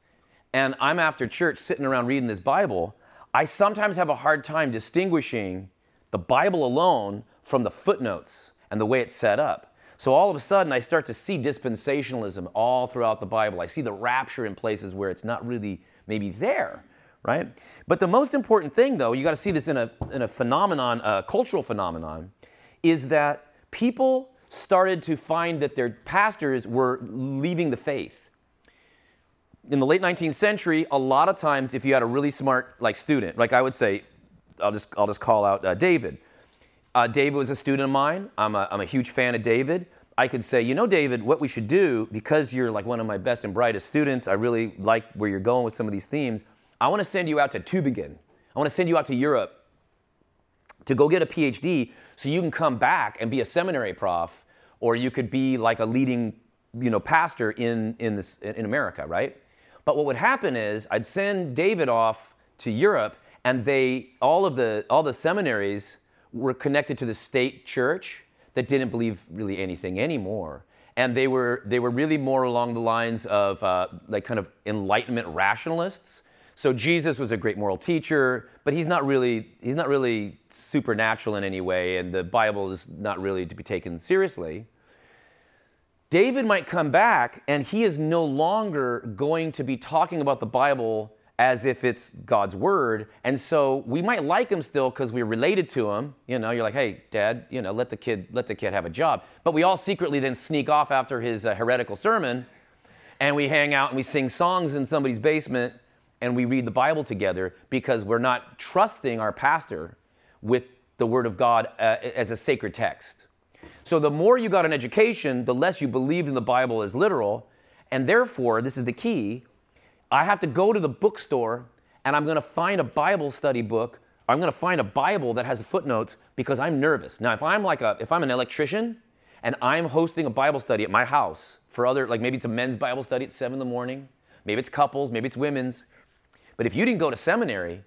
and I'm after church sitting around reading this Bible, I sometimes have a hard time distinguishing the Bible alone from the footnotes and the way it's set up. So all of a sudden, I start to see dispensationalism all throughout the Bible. I see the rapture in places where it's not really maybe there, right? But the most important thing, though, you got to see this in a, in a phenomenon, a cultural phenomenon, is that people started to find that their pastors were leaving the faith in the late 19th century, a lot of times, if you had a really smart like student, like I would say, I'll just I'll just call out uh, David. Uh, David was a student of mine. I'm a, I'm a huge fan of David. I could say, you know, David, what we should do because you're like one of my best and brightest students. I really like where you're going with some of these themes. I want to send you out to Tübingen. I want to send you out to Europe to go get a PhD so you can come back and be a seminary prof, or you could be like a leading, you know, pastor in in this in America, right? But what would happen is I'd send David off to Europe, and they all of the all the seminaries were connected to the state church that didn't believe really anything anymore. And they were they were really more along the lines of uh, like kind of enlightenment rationalists. So Jesus was a great moral teacher, but he's not really he's not really supernatural in any way, and the Bible is not really to be taken seriously. David might come back and he is no longer going to be talking about the Bible as if it's God's word. And so we might like him still because we're related to him. You know, you're like, hey, dad, you know, let the kid let the kid have a job. But we all secretly then sneak off after his uh, heretical sermon and we hang out and we sing songs in somebody's basement and we read the Bible together because we're not trusting our pastor with the word of God uh, as a sacred text. So the more you got an education, the less you believed in the Bible as literal. And therefore, this is the key I have to go to the bookstore and I'm going to find a Bible study book. I'm going to find a Bible that has footnotes because I'm nervous. Now, if I'm like a, if I'm an electrician and I'm hosting a Bible study at my house for other, like maybe it's a men's Bible study at seven in the morning, maybe it's couples, maybe it's women's. But if you didn't go to seminary,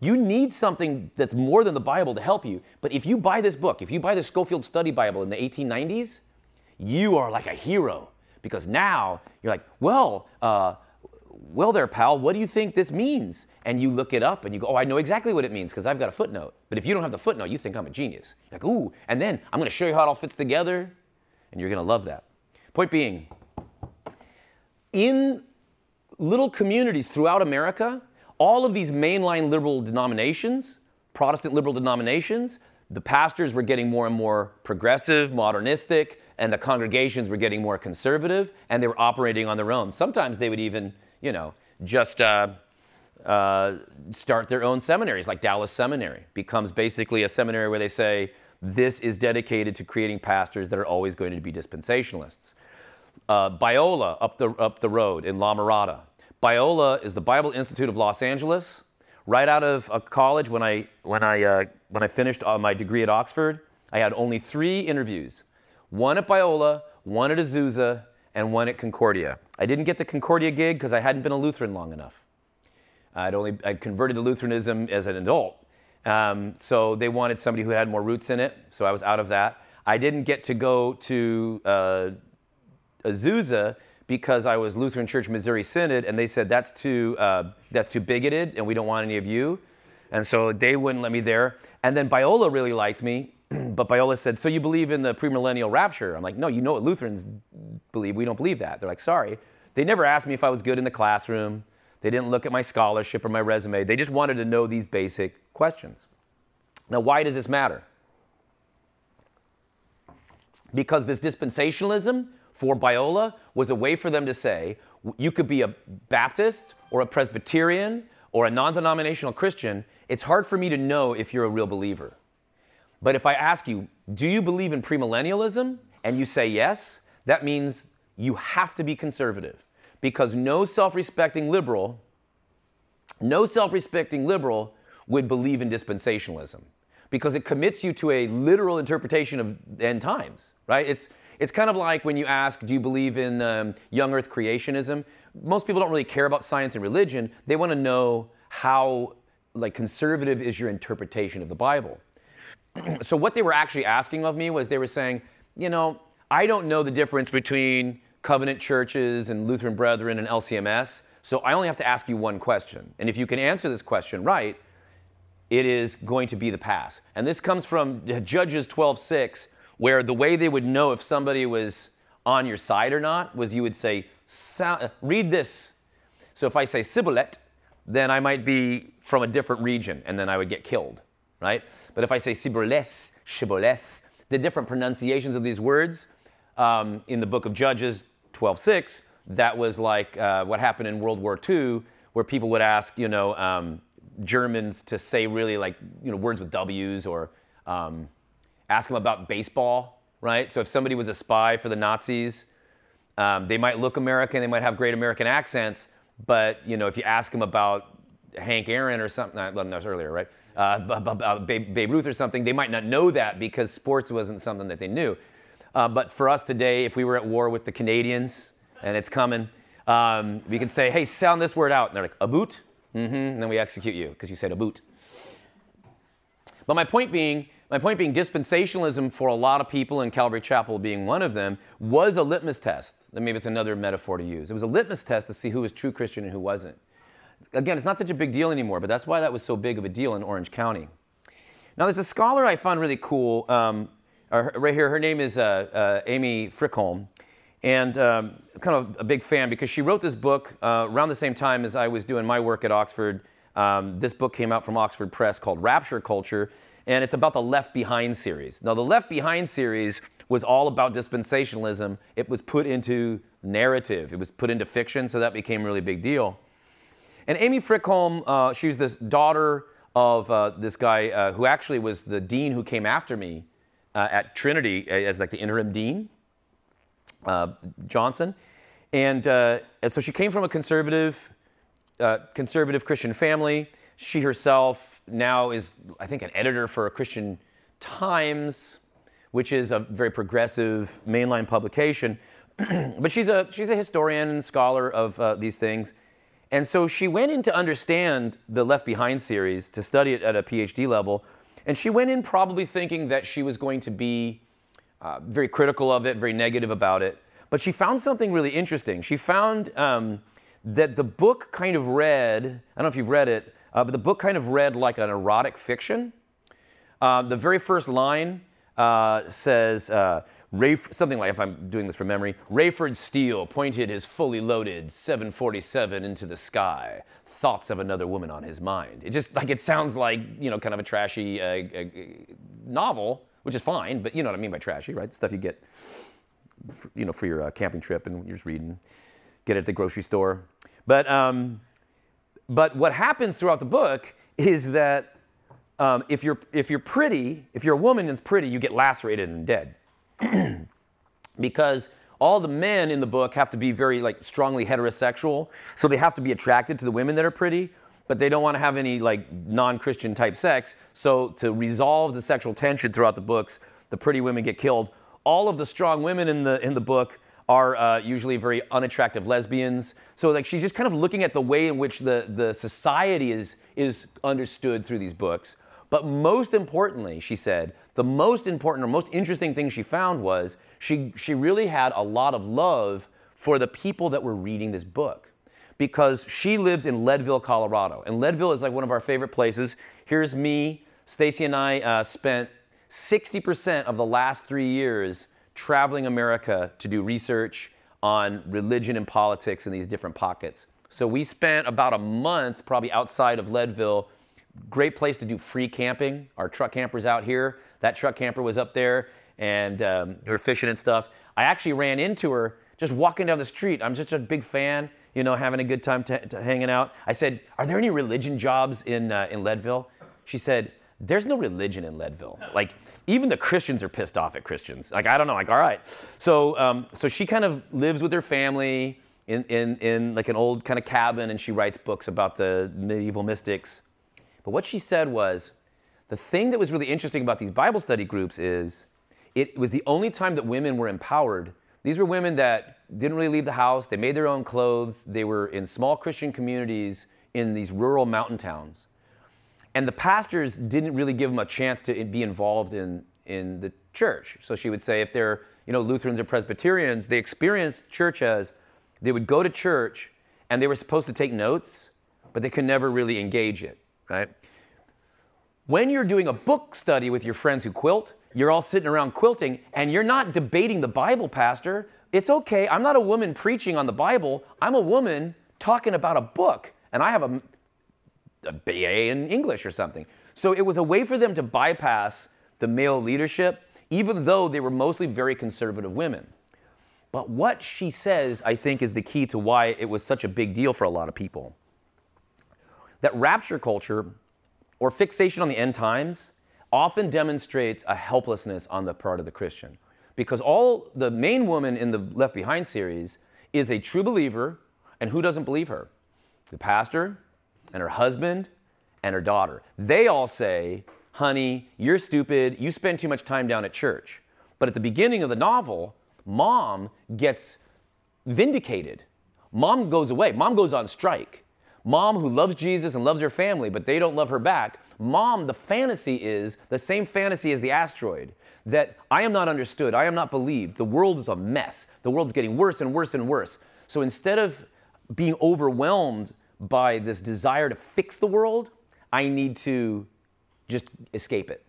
you need something that's more than the Bible to help you. But if you buy this book, if you buy the Scofield Study Bible in the 1890s, you are like a hero because now you're like, well, uh, well, there, pal, what do you think this means? And you look it up and you go, oh, I know exactly what it means because I've got a footnote. But if you don't have the footnote, you think I'm a genius. Like, ooh, and then I'm going to show you how it all fits together, and you're going to love that. Point being, in little communities throughout America, all of these mainline liberal denominations, Protestant liberal denominations, the pastors were getting more and more progressive, modernistic, and the congregations were getting more conservative, and they were operating on their own. Sometimes they would even, you know, just uh, uh, start their own seminaries, like Dallas Seminary becomes basically a seminary where they say, this is dedicated to creating pastors that are always going to be dispensationalists. Uh, Biola up the, up the road in La Mirada Biola is the Bible Institute of Los Angeles. Right out of uh, college, when I, when, I, uh, when I finished uh, my degree at Oxford, I had only three interviews one at Biola, one at Azusa, and one at Concordia. I didn't get the Concordia gig because I hadn't been a Lutheran long enough. I'd only I'd converted to Lutheranism as an adult. Um, so they wanted somebody who had more roots in it, so I was out of that. I didn't get to go to uh, Azusa because I was Lutheran Church Missouri Synod, and they said that's too uh, that's too bigoted, and we don't want any of you, and so they wouldn't let me there. And then Biola really liked me, but Biola said, "So you believe in the premillennial rapture?" I'm like, "No, you know what Lutherans believe. We don't believe that." They're like, "Sorry." They never asked me if I was good in the classroom. They didn't look at my scholarship or my resume. They just wanted to know these basic questions. Now, why does this matter? Because this dispensationalism for Biola was a way for them to say you could be a Baptist or a Presbyterian or a non denominational Christian. It's hard for me to know if you're a real believer. But if I ask you, do you believe in premillennialism? And you say yes, that means you have to be conservative because no self respecting liberal, no self respecting liberal would believe in dispensationalism because it commits you to a literal interpretation of end times, right? It's, it's kind of like when you ask, do you believe in um, young earth creationism? Most people don't really care about science and religion. They want to know how like conservative is your interpretation of the Bible. so what they were actually asking of me was they were saying, you know, I don't know the difference between covenant churches and Lutheran Brethren and LCMS, so I only have to ask you one question. And if you can answer this question right, it is going to be the pass. And this comes from Judges 12:6, where the way they would know if somebody was on your side or not was you would say, read this. So if I say Sibboleth, then I might be from a different region, and then I would get killed, right? But if I say Sibboleth, Shibboleth, the different pronunciations of these words um, in the book of Judges 12:6, that was like uh, what happened in World War II, where people would ask, you know, um, Germans to say really like you know words with W's or um, ask them about baseball, right? So if somebody was a spy for the Nazis, um, they might look American, they might have great American accents, but you know if you ask them about Hank Aaron or something, well, that was earlier, right? Uh, Babe, Babe Ruth or something, they might not know that because sports wasn't something that they knew. Uh, but for us today, if we were at war with the Canadians and it's coming, um, we could say, hey, sound this word out. And they're like, a boot? Mm-hmm. And then we execute you because you said a boot. But my point being, my point being, dispensationalism for a lot of people, and Calvary Chapel being one of them, was a litmus test. Maybe it's another metaphor to use. It was a litmus test to see who was true Christian and who wasn't. Again, it's not such a big deal anymore, but that's why that was so big of a deal in Orange County. Now, there's a scholar I found really cool. Um, right here, her name is uh, uh, Amy Frykholm, and um, kind of a big fan because she wrote this book uh, around the same time as I was doing my work at Oxford. Um, this book came out from Oxford Press called Rapture Culture, and it's about the Left Behind series. Now, the Left Behind series was all about dispensationalism. It was put into narrative, it was put into fiction, so that became a really big deal. And Amy Frykholm, uh, she was this daughter of uh, this guy uh, who actually was the dean who came after me uh, at Trinity as like the interim dean uh, Johnson. And, uh, and, so she came from a conservative, conservative Christian family. She herself now is, I think, an editor for a Christian Times, which is a very progressive mainline publication. but she's a, she's a historian and scholar of uh, these things. And so she went in to understand the Left Behind series, to study it at a PhD level. And she went in probably thinking that she was going to be uh, very critical of it, very negative about it. But she found something really interesting. She found um, that the book kind of read, I don't know if you've read it, uh, but the book kind of read like an erotic fiction. Uh, the very first line uh, says, uh, Rayf- something like, if I'm doing this from memory, Rayford Steele pointed his fully loaded 747 into the sky, thoughts of another woman on his mind. It just, like, it sounds like, you know, kind of a trashy uh, novel, which is fine, but you know what I mean by trashy, right? Stuff you get, for, you know, for your uh, camping trip and you're just reading, get it at the grocery store. But, um, but what happens throughout the book is that um, if, you're, if you're pretty, if you're a woman that's pretty, you get lacerated and dead. because all the men in the book have to be very like strongly heterosexual, so they have to be attracted to the women that are pretty but they don't want to have any like non-Christian type sex. So to resolve the sexual tension throughout the books, the pretty women get killed. All of the strong women in the in the book are uh, usually very unattractive lesbians. So like she's just kind of looking at the way in which the the society is is understood through these books. But most importantly, she said, the most important or most interesting thing she found was she she really had a lot of love for the people that were reading this book because she lives in Leadville, Colorado. And Leadville is like one of our favorite places. Here's me. Stacy and I uh, spent 60% of the last three years traveling America to do research on religion and politics in these different pockets. So we spent about a month, probably outside of Leadville, great place to do free camping. Our truck camper's out here. That truck camper was up there, and um, we were fishing and stuff. I actually ran into her just walking down the street. I'm just a big fan, you know, having a good time t- t- hanging out. I said, "Are there any religion jobs in uh, in Leadville?" She said, "There's no religion in Leadville. Like even the Christians are pissed off at Christians. Like I don't know. Like all right." So um, so she kind of lives with her family in in in like an old kind of cabin, and she writes books about the medieval mystics. But what she said was, the thing that was really interesting about these Bible study groups is, it was the only time that women were empowered these were women that didn't really leave the house, they made their own clothes, they were in small Christian communities in these rural mountain towns. And the pastors didn't really give them a chance to be involved in, in the church. So she would say if they're you know, Lutherans or Presbyterians, they experienced church as they would go to church and they were supposed to take notes, but they could never really engage it, right? When you're doing a book study with your friends who quilt, you're all sitting around quilting and you're not debating the Bible, Pastor. It's okay. I'm not a woman preaching on the Bible. I'm a woman talking about a book, and I have a, a BA in English or something. So it was a way for them to bypass the male leadership, even though they were mostly very conservative women. But what she says, I think, is the key to why it was such a big deal for a lot of people. That rapture culture or fixation on the end times often demonstrates a helplessness on the part of the Christian. Because all the main woman in the Left Behind series is a true believer, and who doesn't believe her? The pastor and her husband and her daughter. They all say, honey, you're stupid, you spend too much time down at church. But at the beginning of the novel, mom gets vindicated. Mom goes away, mom goes on strike. Mom, who loves Jesus and loves her family, but they don't love her back, Mom, the fantasy is the same fantasy as the asteroid that I am not understood, I am not believed, the world is a mess, the world's getting worse and worse and worse. So instead of being overwhelmed by this desire to fix the world, I need to just escape it.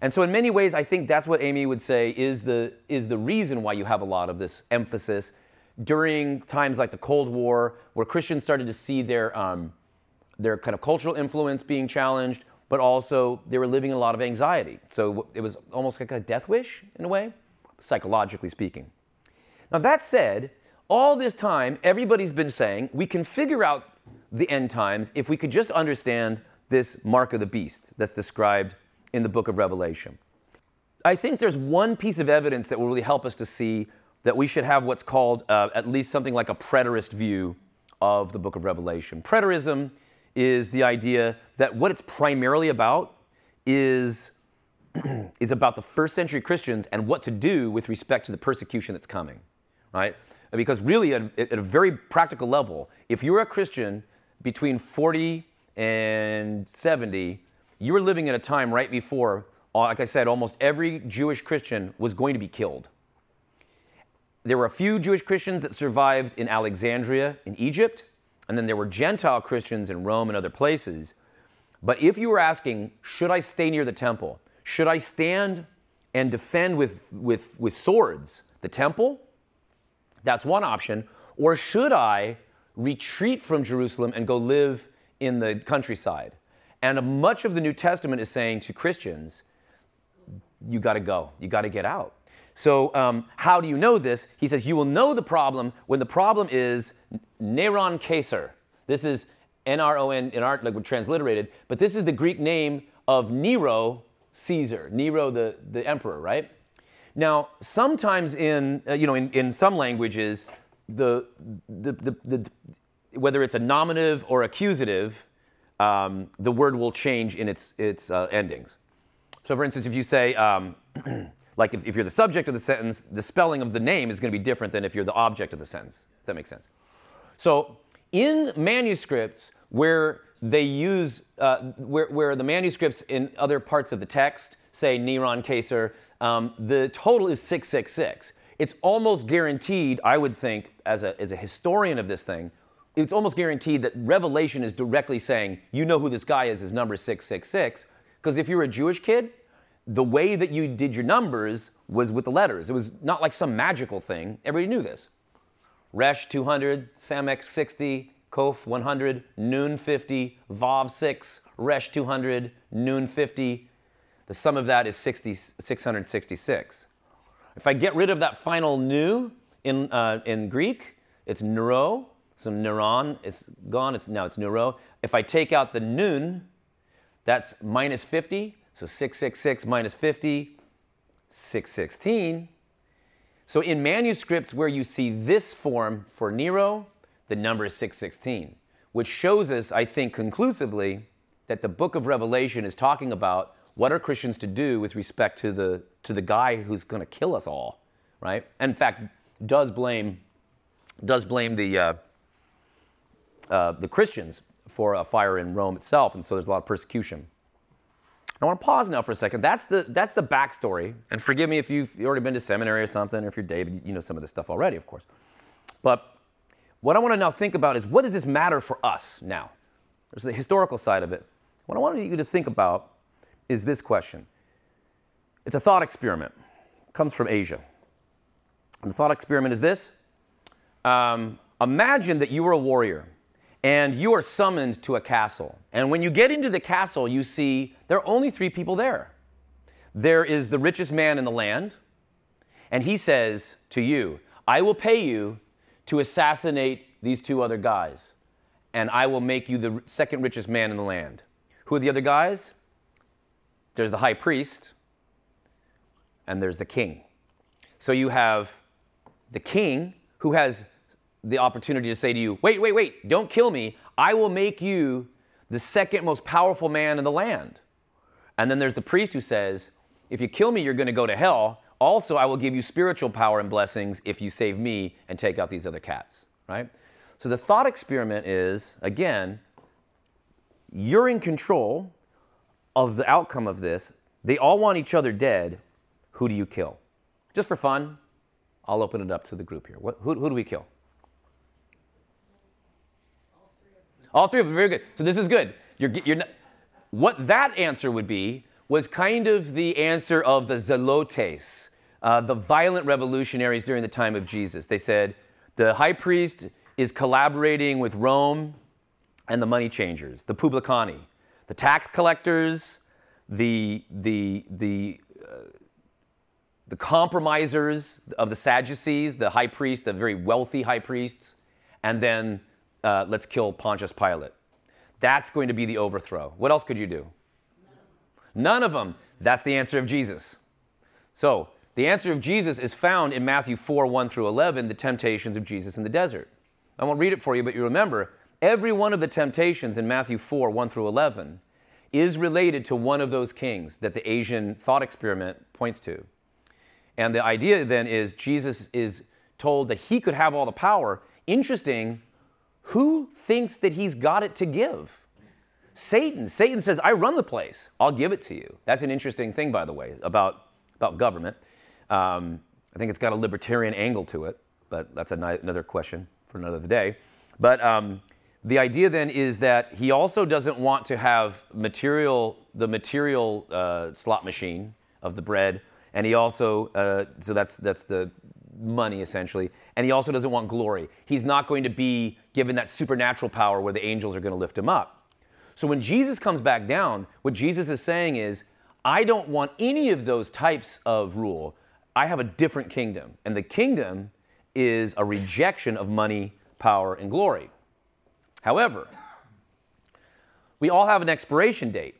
And so in many ways I think that's what Amy would say is the is the reason why you have a lot of this emphasis during times like the Cold War, where Christians started to see their um, their kind of cultural influence being challenged, but also they were living in a lot of anxiety. So it was almost like a death wish in a way, psychologically speaking. Now, that said, all this time, everybody's been saying we can figure out the end times if we could just understand this mark of the beast that's described in the book of Revelation. I think there's one piece of evidence that will really help us to see that we should have what's called uh, at least something like a preterist view of the book of Revelation. Preterism is the idea that what it's primarily about is, is about the first century Christians and what to do with respect to the persecution that's coming, right? Because really, at, at a very practical level, if you're a Christian between 40 and 70, you were living at a time right before, uh, like I said, almost every Jewish Christian was going to be killed. There were a few Jewish Christians that survived in Alexandria in Egypt, and then there were Gentile Christians in Rome and other places. But if you were asking, should I stay near the temple? Should I stand and defend with, with, with swords the temple? That's one option. Or should I retreat from Jerusalem and go live in the countryside? And much of the New Testament is saying to Christians, you got to go, you got to get out. So, um, how do you know this? He says, You will know the problem when the problem is Neron Caesar. This is N R O N in art, like transliterated, but this is the Greek name of Nero Caesar, Nero the, the emperor, right? Now, sometimes in, uh, you know, in, in some languages, the, the, the, the, whether it's a nominative or accusative, um, the word will change in its, its uh, endings. So, for instance, if you say, um, Like if, if you're the subject of the sentence, the spelling of the name is going to be different than if you're the object of the sentence. If that makes sense. So in manuscripts where they use, uh, where, where the manuscripts in other parts of the text say Neron Caesar, um, the total is 666. It's almost guaranteed, I would think, as a, as a historian of this thing, it's almost guaranteed that Revelation is directly saying, you know who this guy is, is number 666. Because if you're a Jewish kid, the way that you did your numbers was with the letters. It was not like some magical thing. Everybody knew this. Resh 200, Samek 60, Kof 100, Noon 50, Vav 6, Resh 200, Noon 50. The sum of that is 60, 666. If I get rid of that final nu in, uh, in Greek, it's Nero. So Neron is gone. It's, now it's Nero. If I take out the nun, that's minus 50. So 666 minus 50, 616. So in manuscripts where you see this form for Nero, the number is 616, which shows us, I think, conclusively that the book of Revelation is talking about what are Christians to do with respect to the, to the guy who's going to kill us all, right? And in fact, does blame, does blame the, uh, uh, the Christians for a fire in Rome itself, and so there's a lot of persecution. I want to pause now for a second. That's the, that's the backstory. And forgive me if you've already been to seminary or something, or if you're David, you know some of this stuff already, of course. But what I want to now think about is what does this matter for us now? There's the historical side of it. What I want you to think about is this question. It's a thought experiment. It comes from Asia. And the thought experiment is this um, Imagine that you are a warrior and you are summoned to a castle. And when you get into the castle, you see there are only three people there. There is the richest man in the land, and he says to you, I will pay you to assassinate these two other guys, and I will make you the second richest man in the land. Who are the other guys? There's the high priest, and there's the king. So you have the king who has the opportunity to say to you, wait, wait, wait, don't kill me. I will make you the second most powerful man in the land. And then there's the priest who says, if you kill me, you're going to go to hell. Also, I will give you spiritual power and blessings if you save me and take out these other cats, right? So the thought experiment is again, you're in control of the outcome of this. They all want each other dead. Who do you kill? Just for fun, I'll open it up to the group here. What, who, who do we kill? All three of them, very good. So this is good. You're, you're not, what that answer would be was kind of the answer of the zelotes, uh, the violent revolutionaries during the time of Jesus. They said the high priest is collaborating with Rome and the money changers, the publicani, the tax collectors, the, the, the, uh, the compromisers of the Sadducees, the high priest, the very wealthy high priests, and then uh, let's kill Pontius Pilate. That's going to be the overthrow. What else could you do? None of them. That's the answer of Jesus. So, the answer of Jesus is found in Matthew 4 1 through 11, the temptations of Jesus in the desert. I won't read it for you, but you remember, every one of the temptations in Matthew 4 1 through 11 is related to one of those kings that the Asian thought experiment points to. And the idea then is Jesus is told that he could have all the power. Interesting, who thinks that he's got it to give? Satan. Satan says, I run the place. I'll give it to you. That's an interesting thing, by the way, about, about government. Um, I think it's got a libertarian angle to it, but that's another question for another day. But um, the idea then is that he also doesn't want to have material, the material uh, slot machine of the bread, and he also, uh, so that's, that's the money essentially, and he also doesn't want glory. He's not going to be given that supernatural power where the angels are going to lift him up. So when Jesus comes back down, what Jesus is saying is, I don't want any of those types of rule. I have a different kingdom. And the kingdom is a rejection of money, power, and glory. However, we all have an expiration date.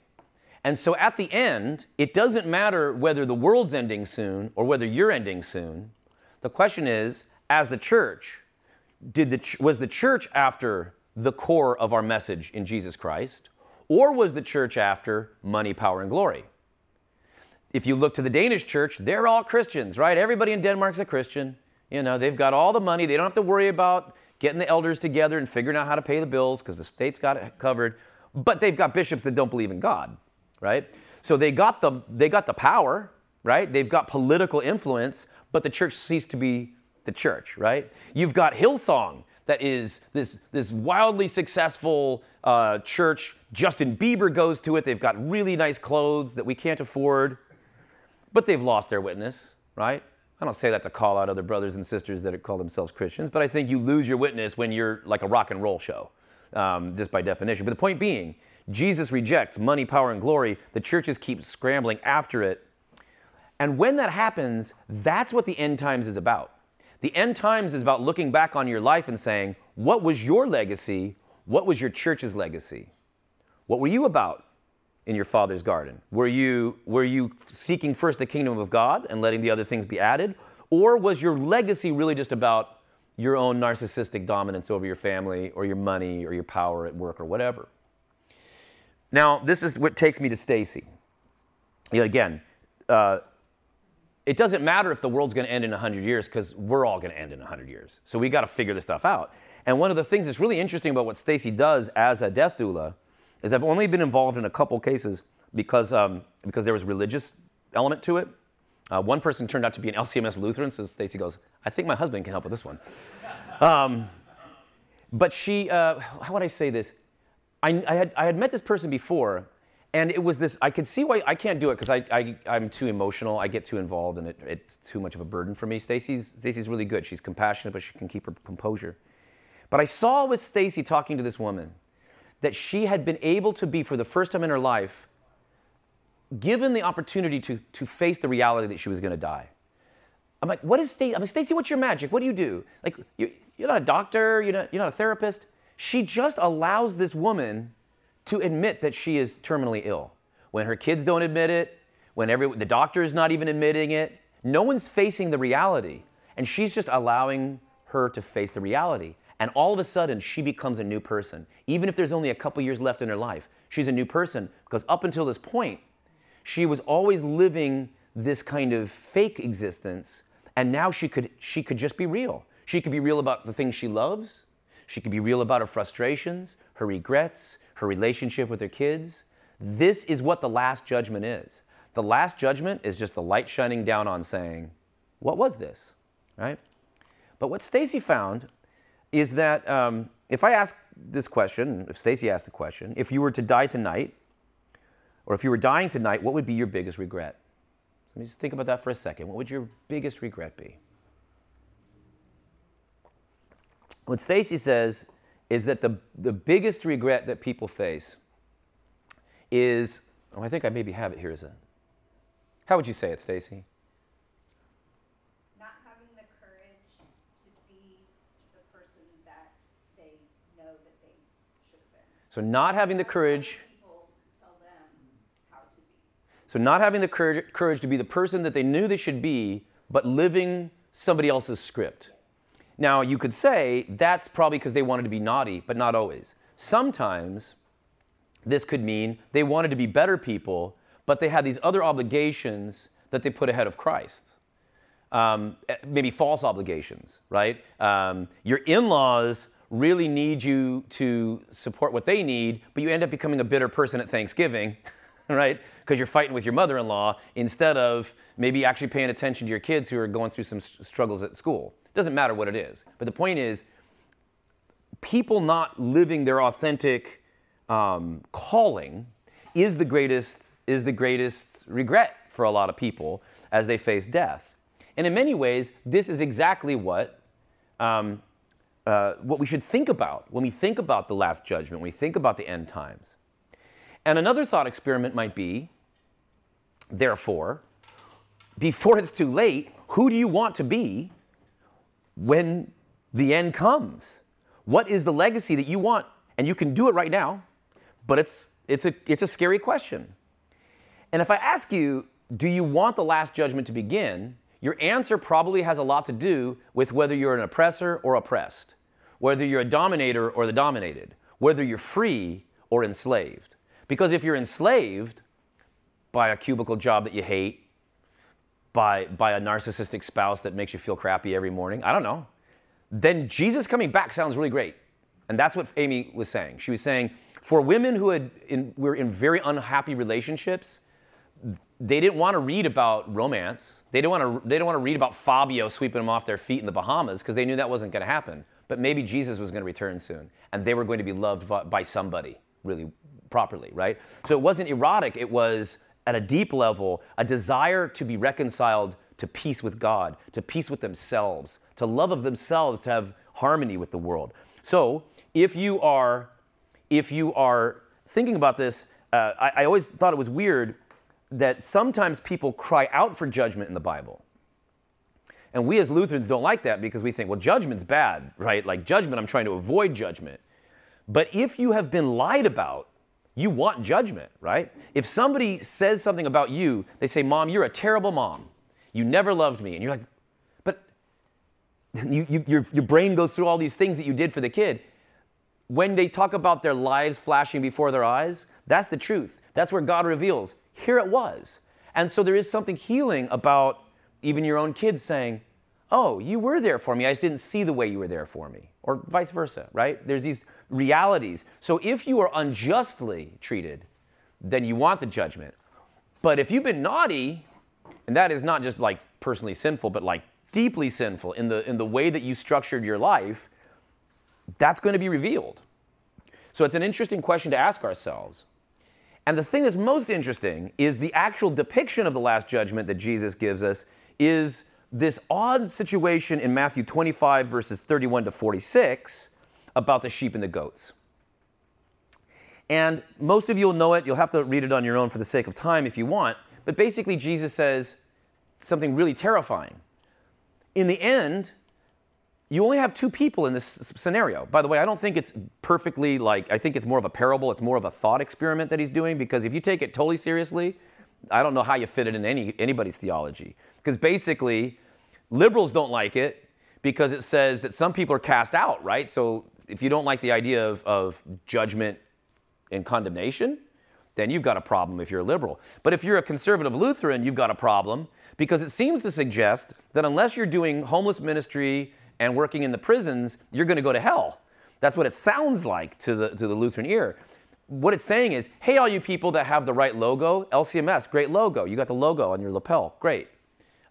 And so at the end, it doesn't matter whether the world's ending soon or whether you're ending soon. The question is, as the church, did the, was the church after the core of our message in Jesus Christ? Or was the church after money, power, and glory? If you look to the Danish church, they're all Christians, right? Everybody in Denmark's a Christian. You know, they've got all the money. They don't have to worry about getting the elders together and figuring out how to pay the bills because the state's got it covered. But they've got bishops that don't believe in God, right? So they got the they got the power, right? They've got political influence, but the church ceased to be the church, right? You've got Hillsong, that is this, this wildly successful uh, church. Justin Bieber goes to it. They've got really nice clothes that we can't afford, but they've lost their witness, right? I don't say that to call out other brothers and sisters that call themselves Christians, but I think you lose your witness when you're like a rock and roll show, um, just by definition. But the point being, Jesus rejects money, power, and glory. The churches keep scrambling after it. And when that happens, that's what the end times is about. The end times is about looking back on your life and saying, what was your legacy? What was your church's legacy? What were you about in your father's garden? Were you, were you seeking first the kingdom of God and letting the other things be added? Or was your legacy really just about your own narcissistic dominance over your family or your money or your power at work or whatever? Now, this is what takes me to Stacy. You know, again, uh, it doesn't matter if the world's going to end in 100 years because we're all going to end in 100 years. So we got to figure this stuff out. And one of the things that's really interesting about what Stacy does as a death doula is I've only been involved in a couple cases because, um, because there was religious element to it. Uh, one person turned out to be an LCMS Lutheran, so Stacy goes, I think my husband can help with this one. Um, but she, uh, how would I say this? I, I, had, I had met this person before, and it was this i could see why i can't do it because I, I, i'm too emotional i get too involved and it, it's too much of a burden for me stacy's stacy's really good she's compassionate but she can keep her composure but i saw with stacy talking to this woman that she had been able to be for the first time in her life given the opportunity to, to face the reality that she was going to die i'm like what is stacy i'm like stacy what's your magic what do you do like you, you're not a doctor you're not, you're not a therapist she just allows this woman to admit that she is terminally ill. When her kids don't admit it, when every, the doctor is not even admitting it, no one's facing the reality. And she's just allowing her to face the reality. And all of a sudden, she becomes a new person. Even if there's only a couple years left in her life, she's a new person because up until this point, she was always living this kind of fake existence. And now she could, she could just be real. She could be real about the things she loves. She could be real about her frustrations, her regrets, her relationship with her kids. This is what the last judgment is. The last judgment is just the light shining down on saying, What was this? Right? But what Stacy found is that um, if I ask this question, if Stacy asked the question, if you were to die tonight, or if you were dying tonight, what would be your biggest regret? Let me just think about that for a second. What would your biggest regret be? What Stacy says is that the, the biggest regret that people face is, oh, I think I maybe have it here as a, how would you say it, Stacy? Not having the courage to be the person that they know that they should have been. So not having the courage. So not having the courage, courage to be the person that they knew they should be, but living somebody else's script. Now, you could say that's probably because they wanted to be naughty, but not always. Sometimes this could mean they wanted to be better people, but they had these other obligations that they put ahead of Christ. Um, eh, maybe false obligations, right? Um, your in laws really need you to support what they need, but you end up becoming a bitter person at Thanksgiving, right? Because you're fighting with your mother in law instead of maybe actually paying attention to your kids who are going through some struggles at school. Doesn't matter what it is. But the point is, people not living their authentic um, calling is the greatest is the greatest regret for a lot of people as they face death. And in many ways, this is exactly what um, uh, what we should think about when we think about the last judgment, when we think about the end times. And another thought experiment might be, therefore, before it's too late, who do you want to be when the end comes? What is the legacy that you want? And you can do it right now, but it's, it's, a, it's a scary question. And if I ask you, do you want the last judgment to begin? Your answer probably has a lot to do with whether you're an oppressor or oppressed, whether you're a dominator or the dominated, whether you're free or enslaved. Because if you're enslaved by a cubicle job that you hate, by, by a narcissistic spouse that makes you feel crappy every morning, I don't know, then Jesus coming back sounds really great. And that's what Amy was saying. She was saying, for women who had in, were in very unhappy relationships, they didn't want to read about romance. They didn't want to, they didn't want to read about Fabio sweeping them off their feet in the Bahamas because they knew that wasn't going to happen. But maybe Jesus was going to return soon, and they were going to be loved by somebody really properly, right? So it wasn't erotic, it was at a deep level a desire to be reconciled to peace with God, to peace with themselves, to love of themselves, to have harmony with the world. So, if you are if you are thinking about this, uh, I, I always thought it was weird that sometimes people cry out for judgment in the Bible. And we as Lutherans don't like that because we think, well, judgment's bad, right? Like judgment, I'm trying to avoid judgment. But if you have been lied about, you want judgment, right? If somebody says something about you, they say, Mom, you're a terrible mom. You never loved me. And you're like, but you, you, your, your brain goes through all these things that you did for the kid. When they talk about their lives flashing before their eyes, that's the truth. That's where God reveals. Here it was. And so there is something healing about even your own kids saying, Oh, you were there for me. I just didn't see the way you were there for me. Or vice versa, right? There's these realities. So if you are unjustly treated, then you want the judgment. But if you've been naughty, and that is not just like personally sinful, but like deeply sinful in the, in the way that you structured your life, that's going to be revealed. So it's an interesting question to ask ourselves. And the thing that's most interesting is the actual depiction of the Last Judgment that Jesus gives us is this odd situation in Matthew 25, verses 31 to 46, about the sheep and the goats. And most of you will know it. You'll have to read it on your own for the sake of time if you want. But basically, Jesus says something really terrifying. In the end, you only have two people in this scenario. By the way, I don't think it's perfectly like, I think it's more of a parable. It's more of a thought experiment that he's doing because if you take it totally seriously, I don't know how you fit it in any, anybody's theology. Because basically, liberals don't like it because it says that some people are cast out, right? So if you don't like the idea of, of judgment and condemnation, then you've got a problem if you're a liberal. But if you're a conservative Lutheran, you've got a problem because it seems to suggest that unless you're doing homeless ministry and working in the prisons, you're going to go to hell. That's what it sounds like to the, to the Lutheran ear. What it's saying is, hey, all you people that have the right logo, LCMS, great logo. You got the logo on your lapel, great.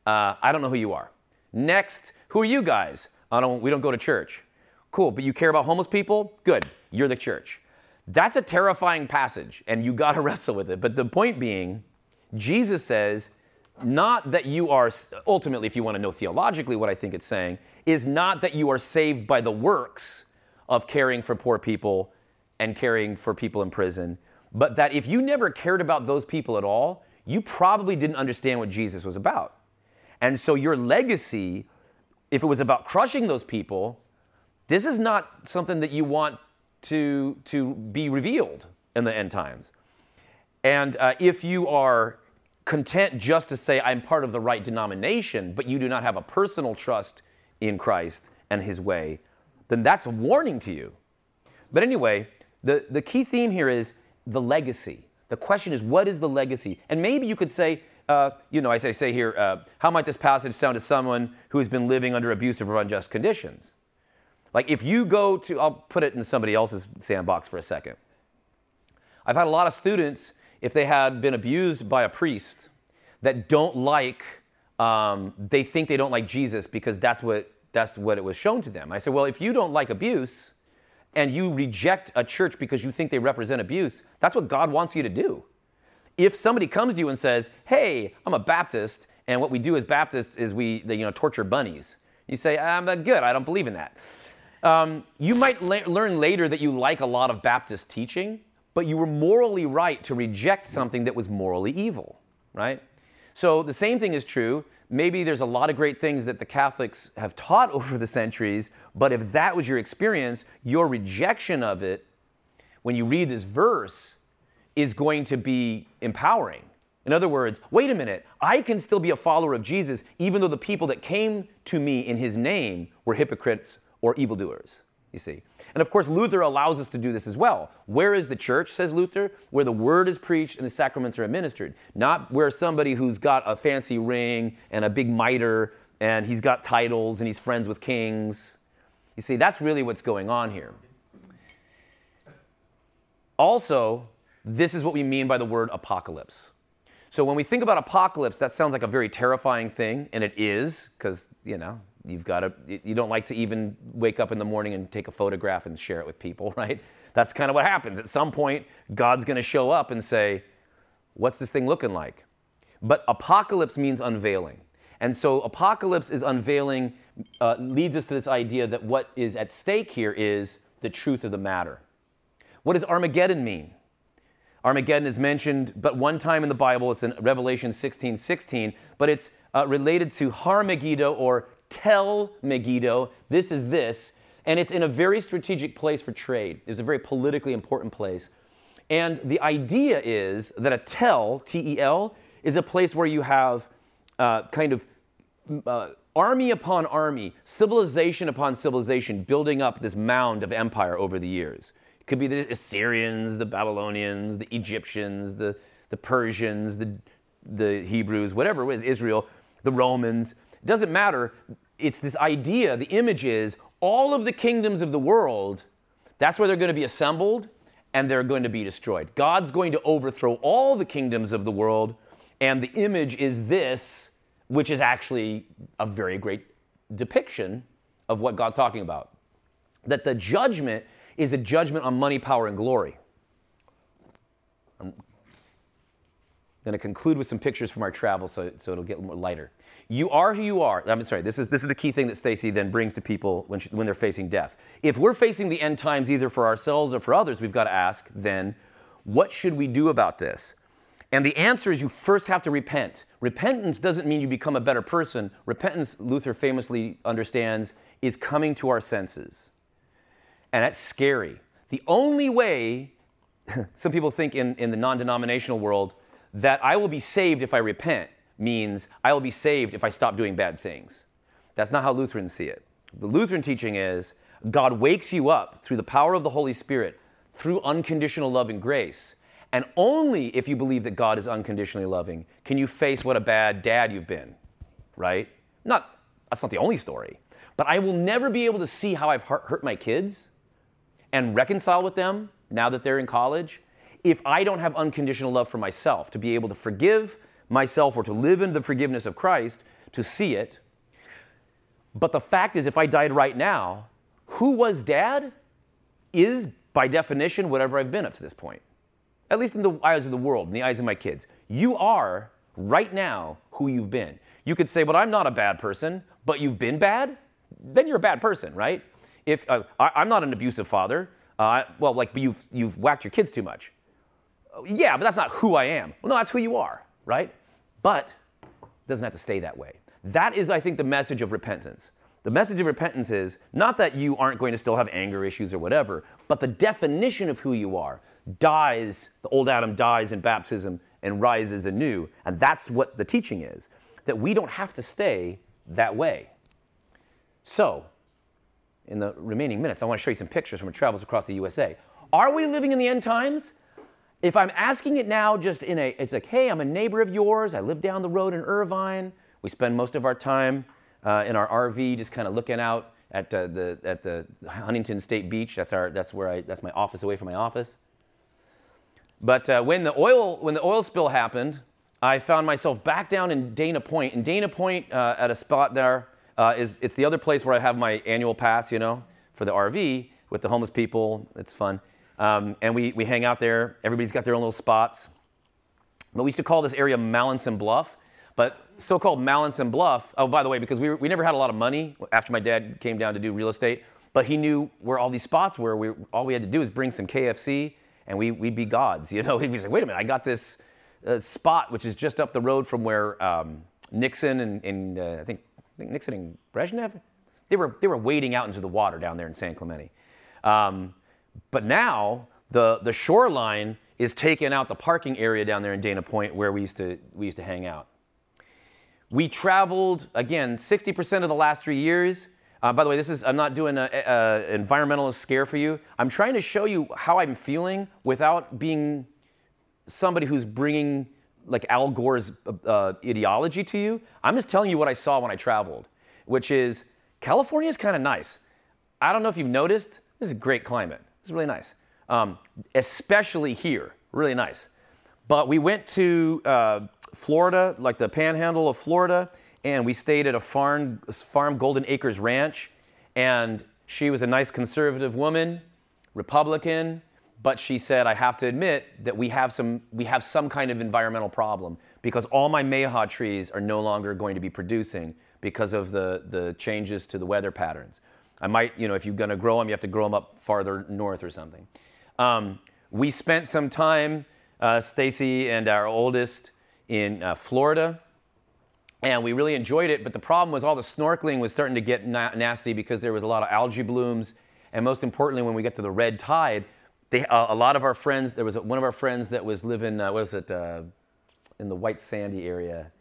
Uh, I don't know who you are. Next, who are you guys? I don't, we don't go to church. Cool, but you care about homeless people? Good, you're the church. That's a terrifying passage, and you got to wrestle with it. But the point being, Jesus says, not that you are, ultimately, if you want to know theologically what I think it's saying, is not that you are saved by the works of caring for poor people and caring for people in prison, but that if you never cared about those people at all, you probably didn't understand what Jesus was about. And so your legacy, if it was about crushing those people, this is not something that you want to, to be revealed in the end times. And uh, if you are content just to say, I'm part of the right denomination, but you do not have a personal trust in Christ and his way, then that's a warning to you. But anyway, the, the key theme here is the legacy. The question is, what is the legacy? And maybe you could say, uh, you know, as I say here, uh, how might this passage sound to someone who has been living under abusive or unjust conditions? Like if you go to, I'll put it in somebody else's sandbox for a second. I've had a lot of students, if they had been abused by a priest, that don't like, um, they think they don't like Jesus because that's what, that's what it was shown to them. I said, well, if you don't like abuse and you reject a church because you think they represent abuse, that's what God wants you to do. If somebody comes to you and says, hey, I'm a Baptist, and what we do as Baptists is we you know, torture bunnies, you say, I'm good, I don't believe in that. Um, you might learn later that you like a lot of Baptist teaching, but you were morally right to reject something that was morally evil, right? So the same thing is true. Maybe there's a lot of great things that the Catholics have taught over the centuries, but if that was your experience, your rejection of it, when you read this verse, is going to be empowering. In other words, wait a minute, I can still be a follower of Jesus even though the people that came to me in his name were hypocrites or evildoers, you see. And of course, Luther allows us to do this as well. Where is the church, says Luther? Where the word is preached and the sacraments are administered. Not where somebody who's got a fancy ring and a big mitre and he's got titles and he's friends with kings. You see, that's really what's going on here. Also, this is what we mean by the word apocalypse. So when we think about apocalypse, that sounds like a very terrifying thing, and it is, because, you know, you've got to you don't like to even wake up in the morning and take a photograph and share it with people right that's kind of what happens at some point god's going to show up and say what's this thing looking like but apocalypse means unveiling and so apocalypse is unveiling uh, leads us to this idea that what is at stake here is the truth of the matter What does Armageddon mean? Armageddon is mentioned but one time in the Bible. It's in Revelation 16 16, but it's uh, related to Har Megiddo or Tel Megiddo. This is this. And it's in a very strategic place for trade. It's a very politically important place. And the idea is that a tel, T E L, is a place where you have uh, kind of uh, army upon army, civilization upon civilization, building up this mound of empire over the years. It could be the Assyrians, the Babylonians, the Egyptians, the, the Persians, the, the Hebrews, whatever it was, Israel, the Romans. It doesn't matter. It's this idea, the image is all of the kingdoms of the world, that's where they're going to be assembled and they're going to be destroyed. God's going to overthrow all the kingdoms of the world, and the image is this, which is actually a very great depiction of what God's talking about. That the judgment is a judgment on money, power, and glory. I'm going to conclude with some pictures from our travel so, so it'll get more lighter. You are who you are. I'm sorry, this is, this is the key thing that Stacy then brings to people when, she, when they're facing death. If we're facing the end times either for ourselves or for others, we've got to ask then, what should we do about this? And the answer is you first have to repent. Repentance doesn't mean you become a better person. Repentance, Luther famously understands, is coming to our senses. And that's scary. The only way, some people think in, in the non denominational world, that I will be saved if I repent means I will be saved if I stop doing bad things. That's not how Lutherans see it. The Lutheran teaching is God wakes you up through the power of the Holy Spirit, through unconditional love and grace. And only if you believe that God is unconditionally loving can you face what a bad dad you've been, right? Not, that's not the only story. But I will never be able to see how I've hurt my kids and reconcile with them now that they're in college if I don't have unconditional love for myself, to be able to forgive myself or to live in the forgiveness of Christ, to see it. But the fact is, if I died right now, who was dad is, by definition, whatever I've been up to this point. At least in the eyes of the world, in the eyes of my kids. You are, right now, who you've been. You could say, but I'm not a bad person, but you've been bad? Then you're a bad person, right? If uh, I, am not an abusive father, uh, well, like, but you've, you've whacked your kids too much. Yeah, but that's not who I am. Well, no, that's who you are right? But it doesn't have to stay that way. That is, I think, the message of repentance. The message of repentance is not that you aren't going to still have anger issues or whatever, but the definition of who you are dies, the old Adam dies in baptism and rises anew. And that's what the teaching is that we don't have to stay that way. So, in the remaining minutes, I want to show you some pictures from our travels across the USA. Are we living in the end times? If I'm asking it now just in a, it's like, hey, I'm a neighbor of yours. I live down the road in Irvine. We spend most of our time uh, in our RV just kind of looking out at, uh, the, at the Huntington State Beach. That's, our, that's, where I, that's my office away from my office. But uh, when, the oil, when the oil spill happened, I found myself back down in Dana Point. In Dana Point, uh, at a spot there, uh, is, it's the other place where I have my annual pass, you know, for the RV with the homeless people. It's fun. Um, and we, we hang out there. Everybody's got their own little spots. But we used to call this area Mallinson Bluff. But so called Mallinson Bluff, oh, by the way, because we, we never had a lot of money after my dad came down to do real estate, but he knew where all these spots were. We, all we had to do was bring some KFC and we, we'd be gods. You know, he'd be like, wait a minute, I got this uh, spot which is just up the road from where um, Nixon and, and uh, I, think, I think Nixon and Brezhnev, they were, they were wading out into the water down there in San Clemente. Um, but now the, the shoreline is taking out the parking area down there in Dana Point where we used to, we used to hang out. We traveled, again, 60% of the last three years. Uh, by the way, this is, I'm not doing an environmentalist scare for you. I'm trying to show you how I'm feeling without being somebody who's bringing like Al Gore's uh, ideology to you. I'm just telling you what I saw when I traveled, which is California is kind of nice. I don't know if you've noticed, this is a great climate. It's really nice, um, especially here. Really nice. But we went to uh, Florida, like the panhandle of Florida, and we stayed at a farm, farm Golden Acres Ranch. And she was a nice conservative woman, Republican, but she said, I have to admit that we have some, we have some kind of environmental problem because all my mayhaw trees are no longer going to be producing because of the, the changes to the weather patterns. I might, you know, if you're going to grow them, you have to grow them up farther north or something. Um, we spent some time, uh, Stacy and our oldest, in uh, Florida, and we really enjoyed it. But the problem was all the snorkeling was starting to get na- nasty because there was a lot of algae blooms, and most importantly, when we get to the red tide, they, uh, a lot of our friends. There was a, one of our friends that was living. Uh, what was it? Uh, in the white sandy area,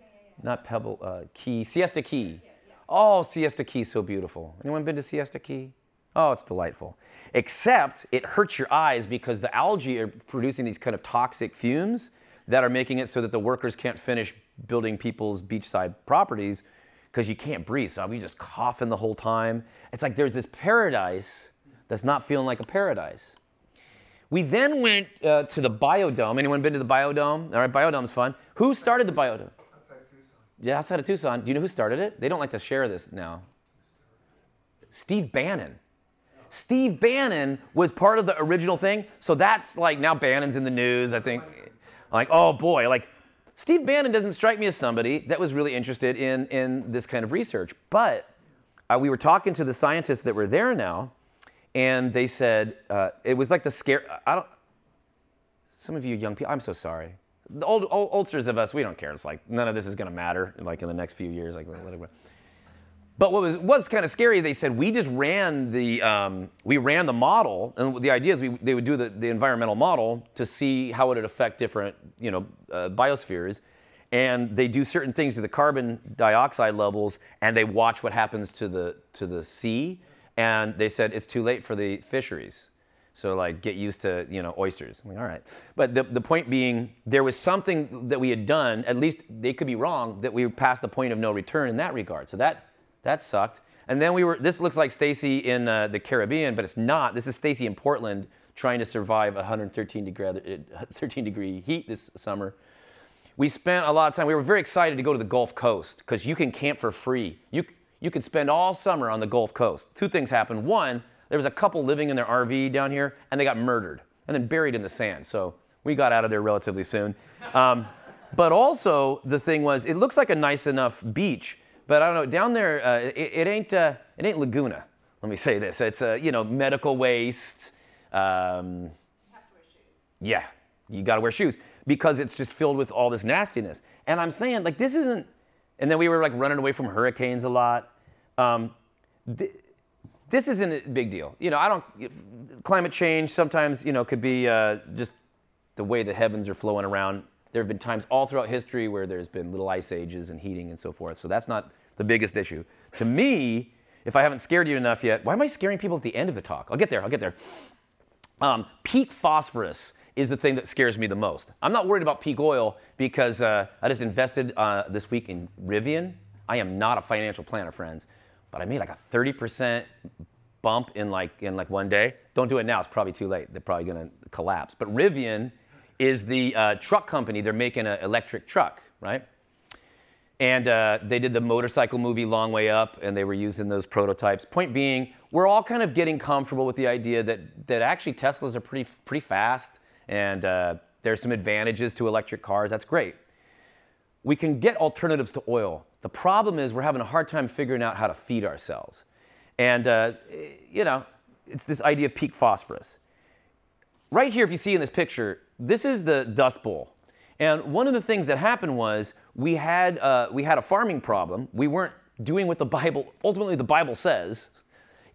not Pebble uh, Key, Siesta Key. Oh, Siesta Key, so beautiful. Anyone been to Siesta Key? Oh, it's delightful. Except it hurts your eyes because the algae are producing these kind of toxic fumes that are making it so that the workers can't finish building people's beachside properties because you can't breathe. So we just coughing the whole time. It's like there's this paradise that's not feeling like a paradise. We then went uh, to the Biodome. Anyone been to the Biodome? All right, Biodome's fun. Who started the Biodome? Outside Tucson. Yeah, outside of Tucson. Do you know who started it? They don't like to share this now. Steve Bannon. Steve Bannon was part of the original thing. So that's like now Bannon's in the news, I think. Like, oh boy, like Steve Bannon doesn't strike me as somebody that was really interested in, in this kind of research. But uh, we were talking to the scientists that were there now, and they said uh, it was like the scare. I don't. Some of you young people, I'm so sorry. The old, old oldsters of us, we don't care. It's like none of this is going to matter. Like in the next few years, like whatever. But what was was kind of scary, they said we just ran the um, we ran the model, and the idea is we, they would do the, the environmental model to see how it would affect different you know uh, biospheres, and they do certain things to the carbon dioxide levels, and they watch what happens to the to the sea, and they said it's too late for the fisheries. So like get used to you know oysters. I'm like, all right. But the, the point being there was something that we had done, at least they could be wrong, that we past the point of no return in that regard. So that that sucked. And then we were this looks like Stacy in uh, the Caribbean, but it's not. This is Stacy in Portland trying to survive 113 degree, uh, 13 degree heat this summer. We spent a lot of time. We were very excited to go to the Gulf Coast because you can camp for free. You, you could spend all summer on the Gulf Coast. Two things happened. One, there was a couple living in their RV down here, and they got murdered and then buried in the sand. So we got out of there relatively soon. Um, but also, the thing was, it looks like a nice enough beach, but I don't know. Down there, uh, it, it, ain't uh, it ain't Laguna. Let me say this: it's uh, you know medical waste. Um, You have to wear shoes. yeah, you got to wear shoes because it's just filled with all this nastiness. And I'm saying, like, this isn't. And then we were like running away from hurricanes a lot. Um, th- this isn't a big deal. You know, I don't. Climate change sometimes, you know, could be uh, just the way the heavens are flowing around. There have been times all throughout history where there's been little ice ages and heating and so forth. So that's not the biggest issue. To me, if I haven't scared you enough yet, why am I scaring people at the end of the talk? I'll get there. I'll get there. Um, peak phosphorus is the thing that scares me the most. I'm not worried about peak oil because uh, I just invested uh, this week in Rivian. I am not a financial planner, friends, but I made like a 30% bump in like in like one day. Don't do it now; it's probably too late. They're probably to collapse. But Rivian is the uh, truck company. They're making an electric truck, right? And uh, they did the motorcycle movie Long Way Up, and they were using those prototypes. Point being, we're all kind of getting comfortable with the idea that, that actually Teslas are pretty, pretty fast, and uh, there's some advantages to electric cars. That's great. We can get alternatives to oil. The problem is we're having a hard time figuring out how to feed ourselves. And, uh, you know, it's this idea of peak phosphorus right here, if you see in this picture, this is the Dust Bowl. And one of the things that happened was we had, uh, we had a farming problem. We weren't doing what the Bible, ultimately, the Bible says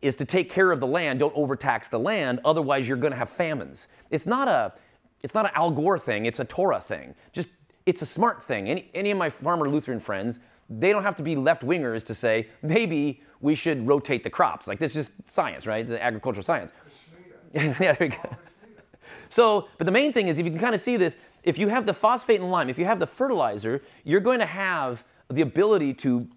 is to take care of the land, don't overtax the land, otherwise, you're going to have famines. It's not, a, it's not an Al Gore thing, it's a Torah thing. Just, it's a smart thing. Any, any of my farmer Lutheran friends, they don't have to be left wingers to say, maybe we should rotate the crops. Like, this is just science, right? The agricultural science. yeah, there we go. So, but the main thing is if you can kind of see this, if you have the phosphate and lime, if you have the fertilizer, you're going to have the ability to,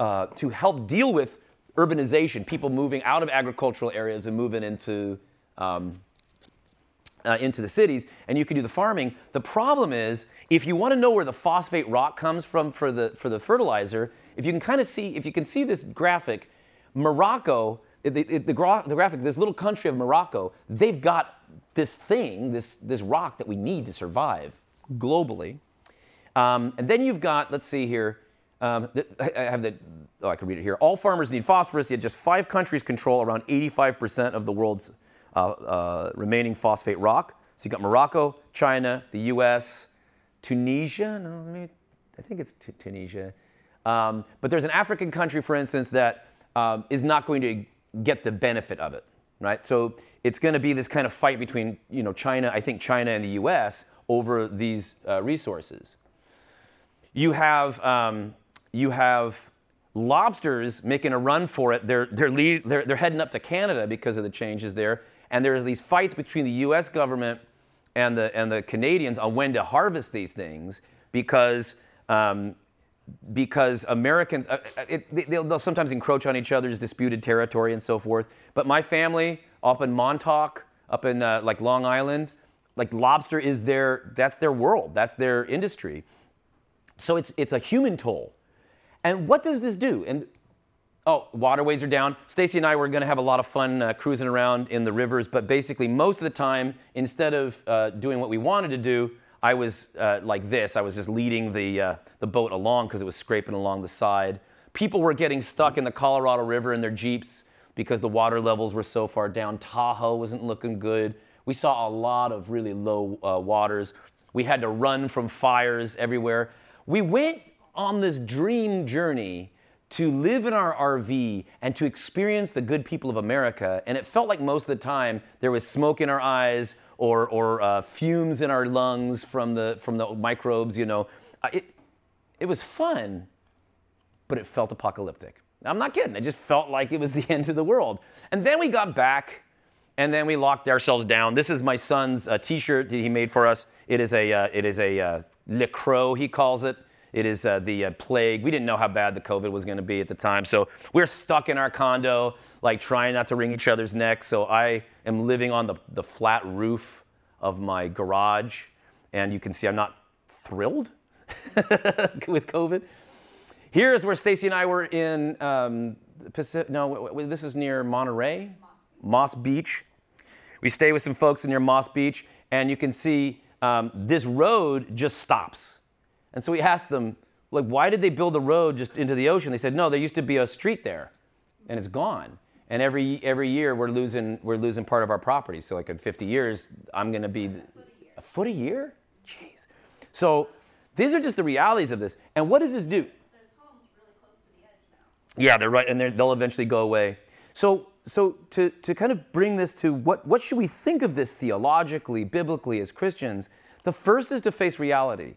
uh, to help deal with urbanization, people moving out of agricultural areas and moving into, um, uh, into the cities, and you can do the farming. The problem is, if you want to know where the phosphate rock comes from for the, for the fertilizer, if you can kind of see, if you can see this graphic, Morocco, the, the, gra- the graphic, this little country of Morocco, they've got this thing, this, this rock that we need to survive globally. Um, and then you've got, let's see here, um, I have the, oh, I can read it here. All farmers need phosphorus, yet just five countries control around 85% of the world's uh, uh, remaining phosphate rock. So you've got Morocco, China, the U.S., Tunisia. No, maybe, I think it's T- Tunisia. Um, but there's an African country, for instance, that um, is not going to get the benefit of it, right? So it's going to be this kind of fight between, you know, China, I think China and the U.S. over these uh, resources. You have um, you have lobsters making a run for it. They're, they're, lead, they're, they're heading up to Canada because of the changes there. And there's these fights between the US government and the, and the Canadians on when to harvest these things because, um, because Americans, uh, uh it, they'll, they'll sometimes encroach on each other's disputed territory and so forth. But my family up in Montauk, up in uh, like Long Island, like lobster is their, that's their world, that's their industry. So it's, it's a human toll and what does this do? And oh, waterways are down. Stacy and I were going to have a lot of fun uh, cruising around in the rivers, but basically most of the time, instead of uh, doing what we wanted to do, I was uh, like this. I was just leading the uh, the boat along because it was scraping along the side. People were getting stuck in the Colorado River in their jeeps because the water levels were so far down. Tahoe wasn't looking good. We saw a lot of really low uh, waters. We had to run from fires everywhere. We went on this dream journey to live in our RV and to experience the good people of America. And it felt like most of the time there was smoke in our eyes or, or uh, fumes in our lungs from the, from the microbes, you know. It, it was fun, but it felt apocalyptic. I'm not kidding. It just felt like it was the end of the world. And then we got back and then we locked ourselves down. This is my son's uh, t-shirt that he made for us. It is a, uh, it is a uh, Le Croix, he calls it. It is uh, the uh, plague. We didn't know how bad the COVID was going to be at the time. So we're stuck in our condo, like trying not to wring each other's necks. So I am living on the, the flat roof of my garage. And you can see I'm not thrilled with COVID. Here's where Stacy and I were in um, Pacific. No, this is near Monterey, Moss Beach. We stay with some folks near Moss Beach, and you can see um, this road just stops and so we asked them, like, why did they build the road just into the ocean? They said, no, there used to be a street there, and it's gone. And every every year we're losing we're losing part of our property. So like in 50 years, I'm to be a foot a year. Jeez. So these are just the realities of this. And what does this do? Yeah, they're right, and they're, they'll eventually go away. So, so to, to kind of bring this to what, what should we think of this theologically, biblically, as Christians? The first is to face reality.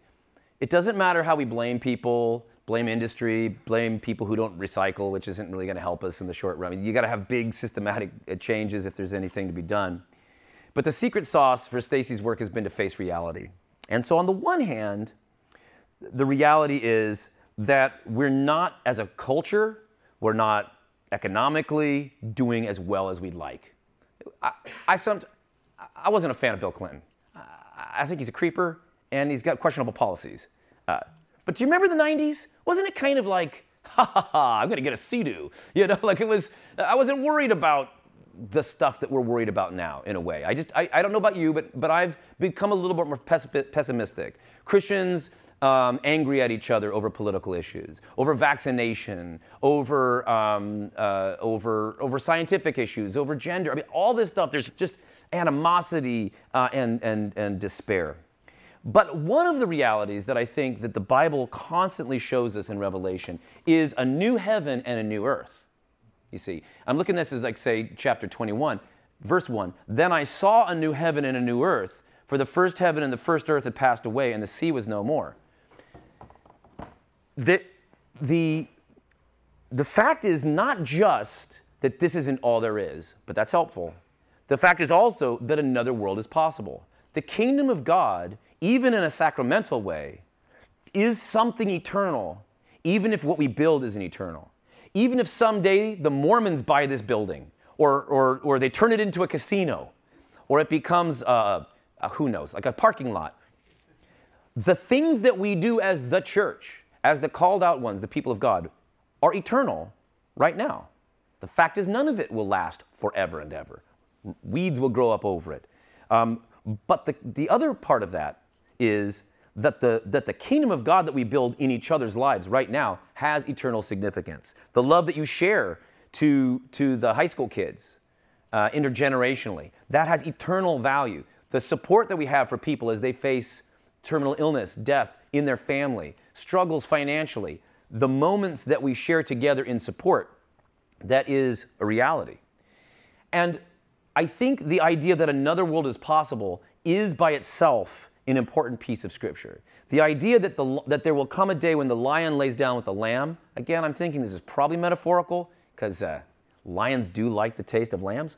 It doesn't matter how we blame people, blame industry, blame people who don't recycle, which isn't really going to help us in the short run. You got to have big systematic uh, changes if there's anything to be done. But the secret sauce for Stacy's work has been to face reality. And so, on the one hand, the reality is that we're not, as a culture, we're not economically doing as well as we'd like. I, I, I wasn't a fan of Bill Clinton. I think he's a creeper and he's got questionable policies. Uh, but do you remember the 90s? Wasn't it kind of like, ha ha ha, I'm gonna get a Sea-Doo? You know, like it was, I wasn't worried about the stuff that we're worried about now in a way. I just, I, I don't know about you, but, but I've become a little bit more pessimistic. Christians, um, angry at each other over political issues, over vaccination, over, um, uh, over, over scientific issues, over gender. I mean, all this stuff, there's just animosity uh, and, and, and despair. But one of the realities that I think that the Bible constantly shows us in Revelation is a new heaven and a new earth. You see, I'm looking at this as like, say, chapter 21, verse 1. Then I saw a new heaven and a new earth, for the first heaven and the first earth had passed away, and the sea was no more. The, the, the fact is not just that this isn't all there is, but that's helpful. The fact is also that another world is possible. The kingdom of God even in a sacramental way, is something eternal, even if what we build isn't eternal. Even if someday the Mormons buy this building, or, or, or they turn it into a casino, or it becomes, a, a, who knows, like a parking lot. The things that we do as the church, as the called out ones, the people of God, are eternal right now. The fact is, none of it will last forever and ever. Weeds will grow up over it. Um, but the, the other part of that is that the, that the kingdom of God that we build in each other's lives right now has eternal significance. The love that you share to, to the high school kids uh, intergenerationally. That has eternal value. The support that we have for people as they face terminal illness, death in their family, struggles financially, the moments that we share together in support, that is a reality. And I think the idea that another world is possible is by itself an important piece of scripture. The idea that, the, that there will come a day when the lion lays down with the lamb, again, I'm thinking this is probably metaphorical because uh, lions do like the taste of lambs.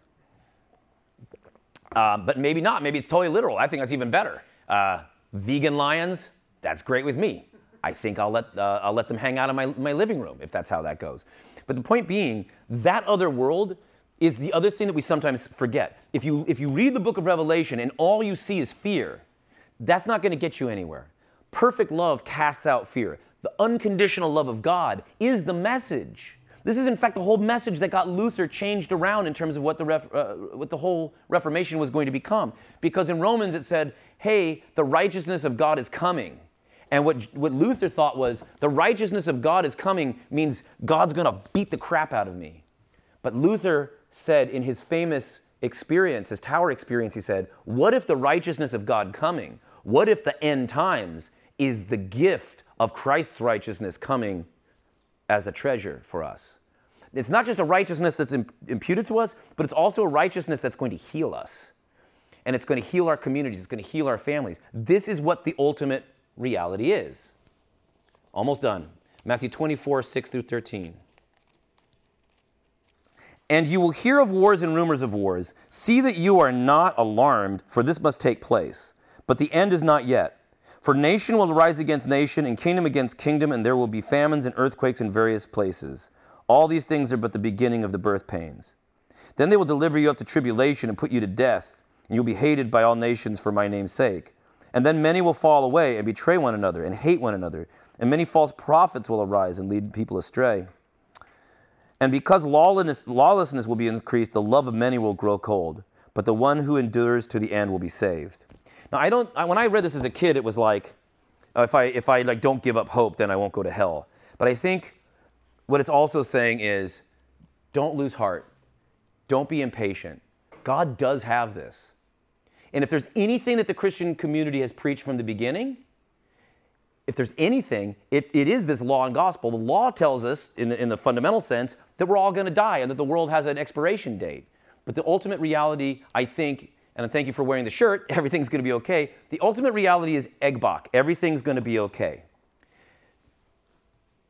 Uh, but maybe not. Maybe it's totally literal. I think that's even better. Uh, vegan lions, that's great with me. I think I'll let, uh, I'll let them hang out in my, my living room if that's how that goes. But the point being, that other world is the other thing that we sometimes forget. If you, if you read the book of Revelation and all you see is fear, that's not going to get you anywhere. Perfect love casts out fear. The unconditional love of God is the message. This is, in fact, the whole message that got Luther changed around in terms of what the, ref, uh, what the whole Reformation was going to become. Because in Romans it said, hey, the righteousness of God is coming. And what, what Luther thought was, the righteousness of God is coming means God's going to beat the crap out of me. But Luther said in his famous experience, his tower experience, he said, What if the righteousness of God coming, what if the end times is the gift of Christ's righteousness coming as a treasure for us? It's not just a righteousness that's imputed to us, but it's also a righteousness that's going to heal us. And it's going to heal our communities, it's going to heal our families. This is what the ultimate reality is. Almost done. Matthew 24, 6 through 13. And you will hear of wars and rumors of wars. See that you are not alarmed, for this must take place. But the end is not yet. For nation will rise against nation, and kingdom against kingdom, and there will be famines and earthquakes in various places. All these things are but the beginning of the birth pains. Then they will deliver you up to tribulation and put you to death, and you'll be hated by all nations for my name's sake. And then many will fall away and betray one another and hate one another, and many false prophets will arise and lead people astray. And because lawlessness, lawlessness will be increased, the love of many will grow cold, but the one who endures to the end will be saved. Now, I don't. I, when I read this as a kid, it was like, uh, if I if I like don't give up hope, then I won't go to hell. But I think what it's also saying is, don't lose heart, don't be impatient. God does have this, and if there's anything that the Christian community has preached from the beginning, if there's anything, it, it is this law and gospel. The law tells us, in the, in the fundamental sense, that we're all going to die and that the world has an expiration date. But the ultimate reality, I think, and I thank you for wearing the shirt, everything's going to be okay. The ultimate reality is EGBOK. Everything's going to be okay.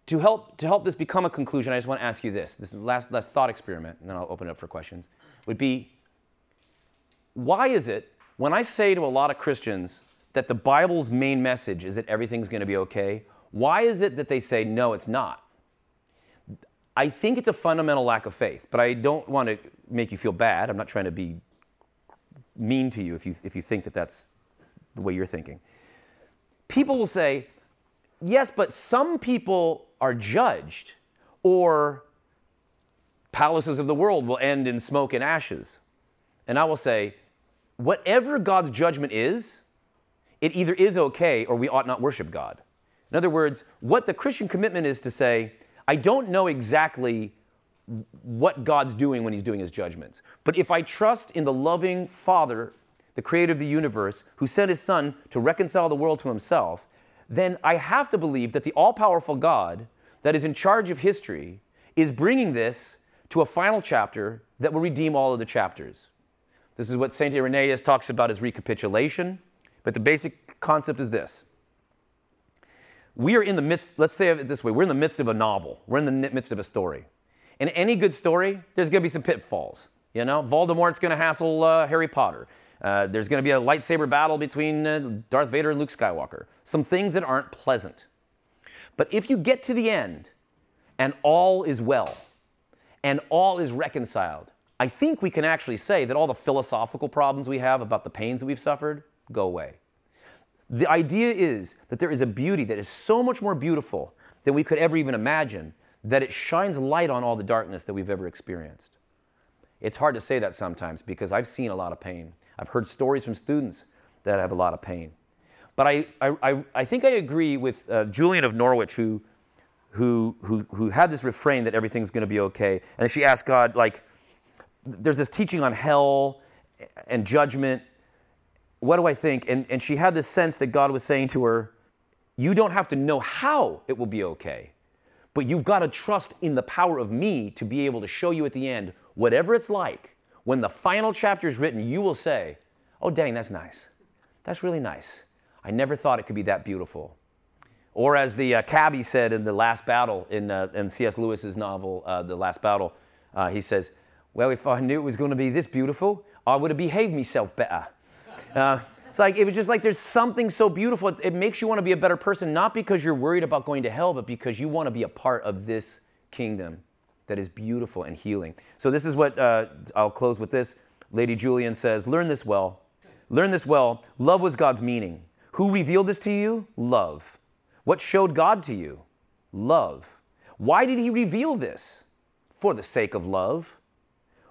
To help, to help this become a conclusion, I just want to ask you this. This last, last thought experiment, and then I'll open it up for questions. Would be why is it when I say to a lot of Christians, that the Bible's main message is that everything's going to be okay, why is it that they say, no, it's not? I think it's a fundamental lack of faith, but I don't want to make you feel bad. I'm not trying to be mean to you if you, if you think that that's the way you're thinking. People will say, yes, but some people are judged, or palaces of the world will end in smoke and ashes. And I will say, whatever God's judgment is, it either is okay or we ought not worship God. In other words, what the Christian commitment is to say, I don't know exactly what God's doing when He's doing His judgments. But if I trust in the loving Father, the creator of the universe, who sent His Son to reconcile the world to Himself, then I have to believe that the all powerful God that is in charge of history is bringing this to a final chapter that will redeem all of the chapters. This is what St. Irenaeus talks about as recapitulation. But the basic concept is this. We are in the midst, let's say it this way, we're in the midst of a novel. We're in the midst of a story. In any good story, there's going to be some pitfalls. You know, Voldemort's going to hassle uh, Harry Potter. Uh, there's going to be a lightsaber battle between uh, Darth Vader and Luke Skywalker. Some things that aren't pleasant. But if you get to the end and all is well and all is reconciled, I think we can actually say that all the philosophical problems we have about the pains that we've suffered go away. The idea is that there is a beauty that is so much more beautiful than we could ever even imagine that it shines light on all the darkness that we've ever experienced. It's hard to say that sometimes because I've seen a lot of pain. I've heard stories from students that have a lot of pain. But I, I, I think I agree with uh, Julian of Norwich, who, who, who, who had this refrain that everything's going to be okay. And she asked God, like, there's this teaching on hell and judgment. What do I think? And, and she had this sense that God was saying to her, You don't have to know how it will be okay, but you've got to trust in the power of me to be able to show you at the end, whatever it's like, when the final chapter is written, you will say, Oh, dang, that's nice. That's really nice. I never thought it could be that beautiful. Or as the uh, cabbie said in The Last Battle, in, uh, in C.S. Lewis's novel, uh, The Last Battle, uh, he says, Well, if I knew it was going to be this beautiful, I would have behaved myself better. Uh, it's like, it was just like there's something so beautiful. It, it makes you want to be a better person, not because you're worried about going to hell, but because you want to be a part of this kingdom that is beautiful and healing. So, this is what uh, I'll close with this. Lady Julian says, Learn this well. Learn this well. Love was God's meaning. Who revealed this to you? Love. What showed God to you? Love. Why did He reveal this? For the sake of love.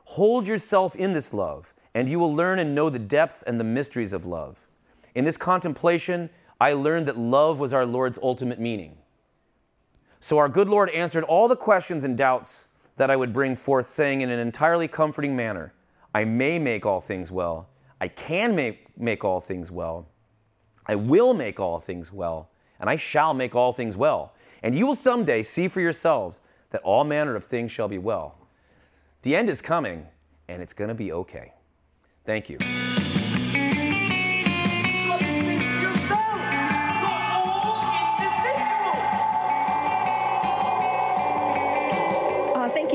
Hold yourself in this love, and you will learn and know the depth and the mysteries of love. In this contemplation, I learned that love was our Lord's ultimate meaning. So our good Lord answered all the questions and doubts that I would bring forth, saying in an entirely comforting manner, I may make all things well. I can make, make all things well. I will make all things well, and I shall make all things well. And you will someday see for yourselves that all manner of things shall be well. The end is coming, and it's going to be okay. Thank you.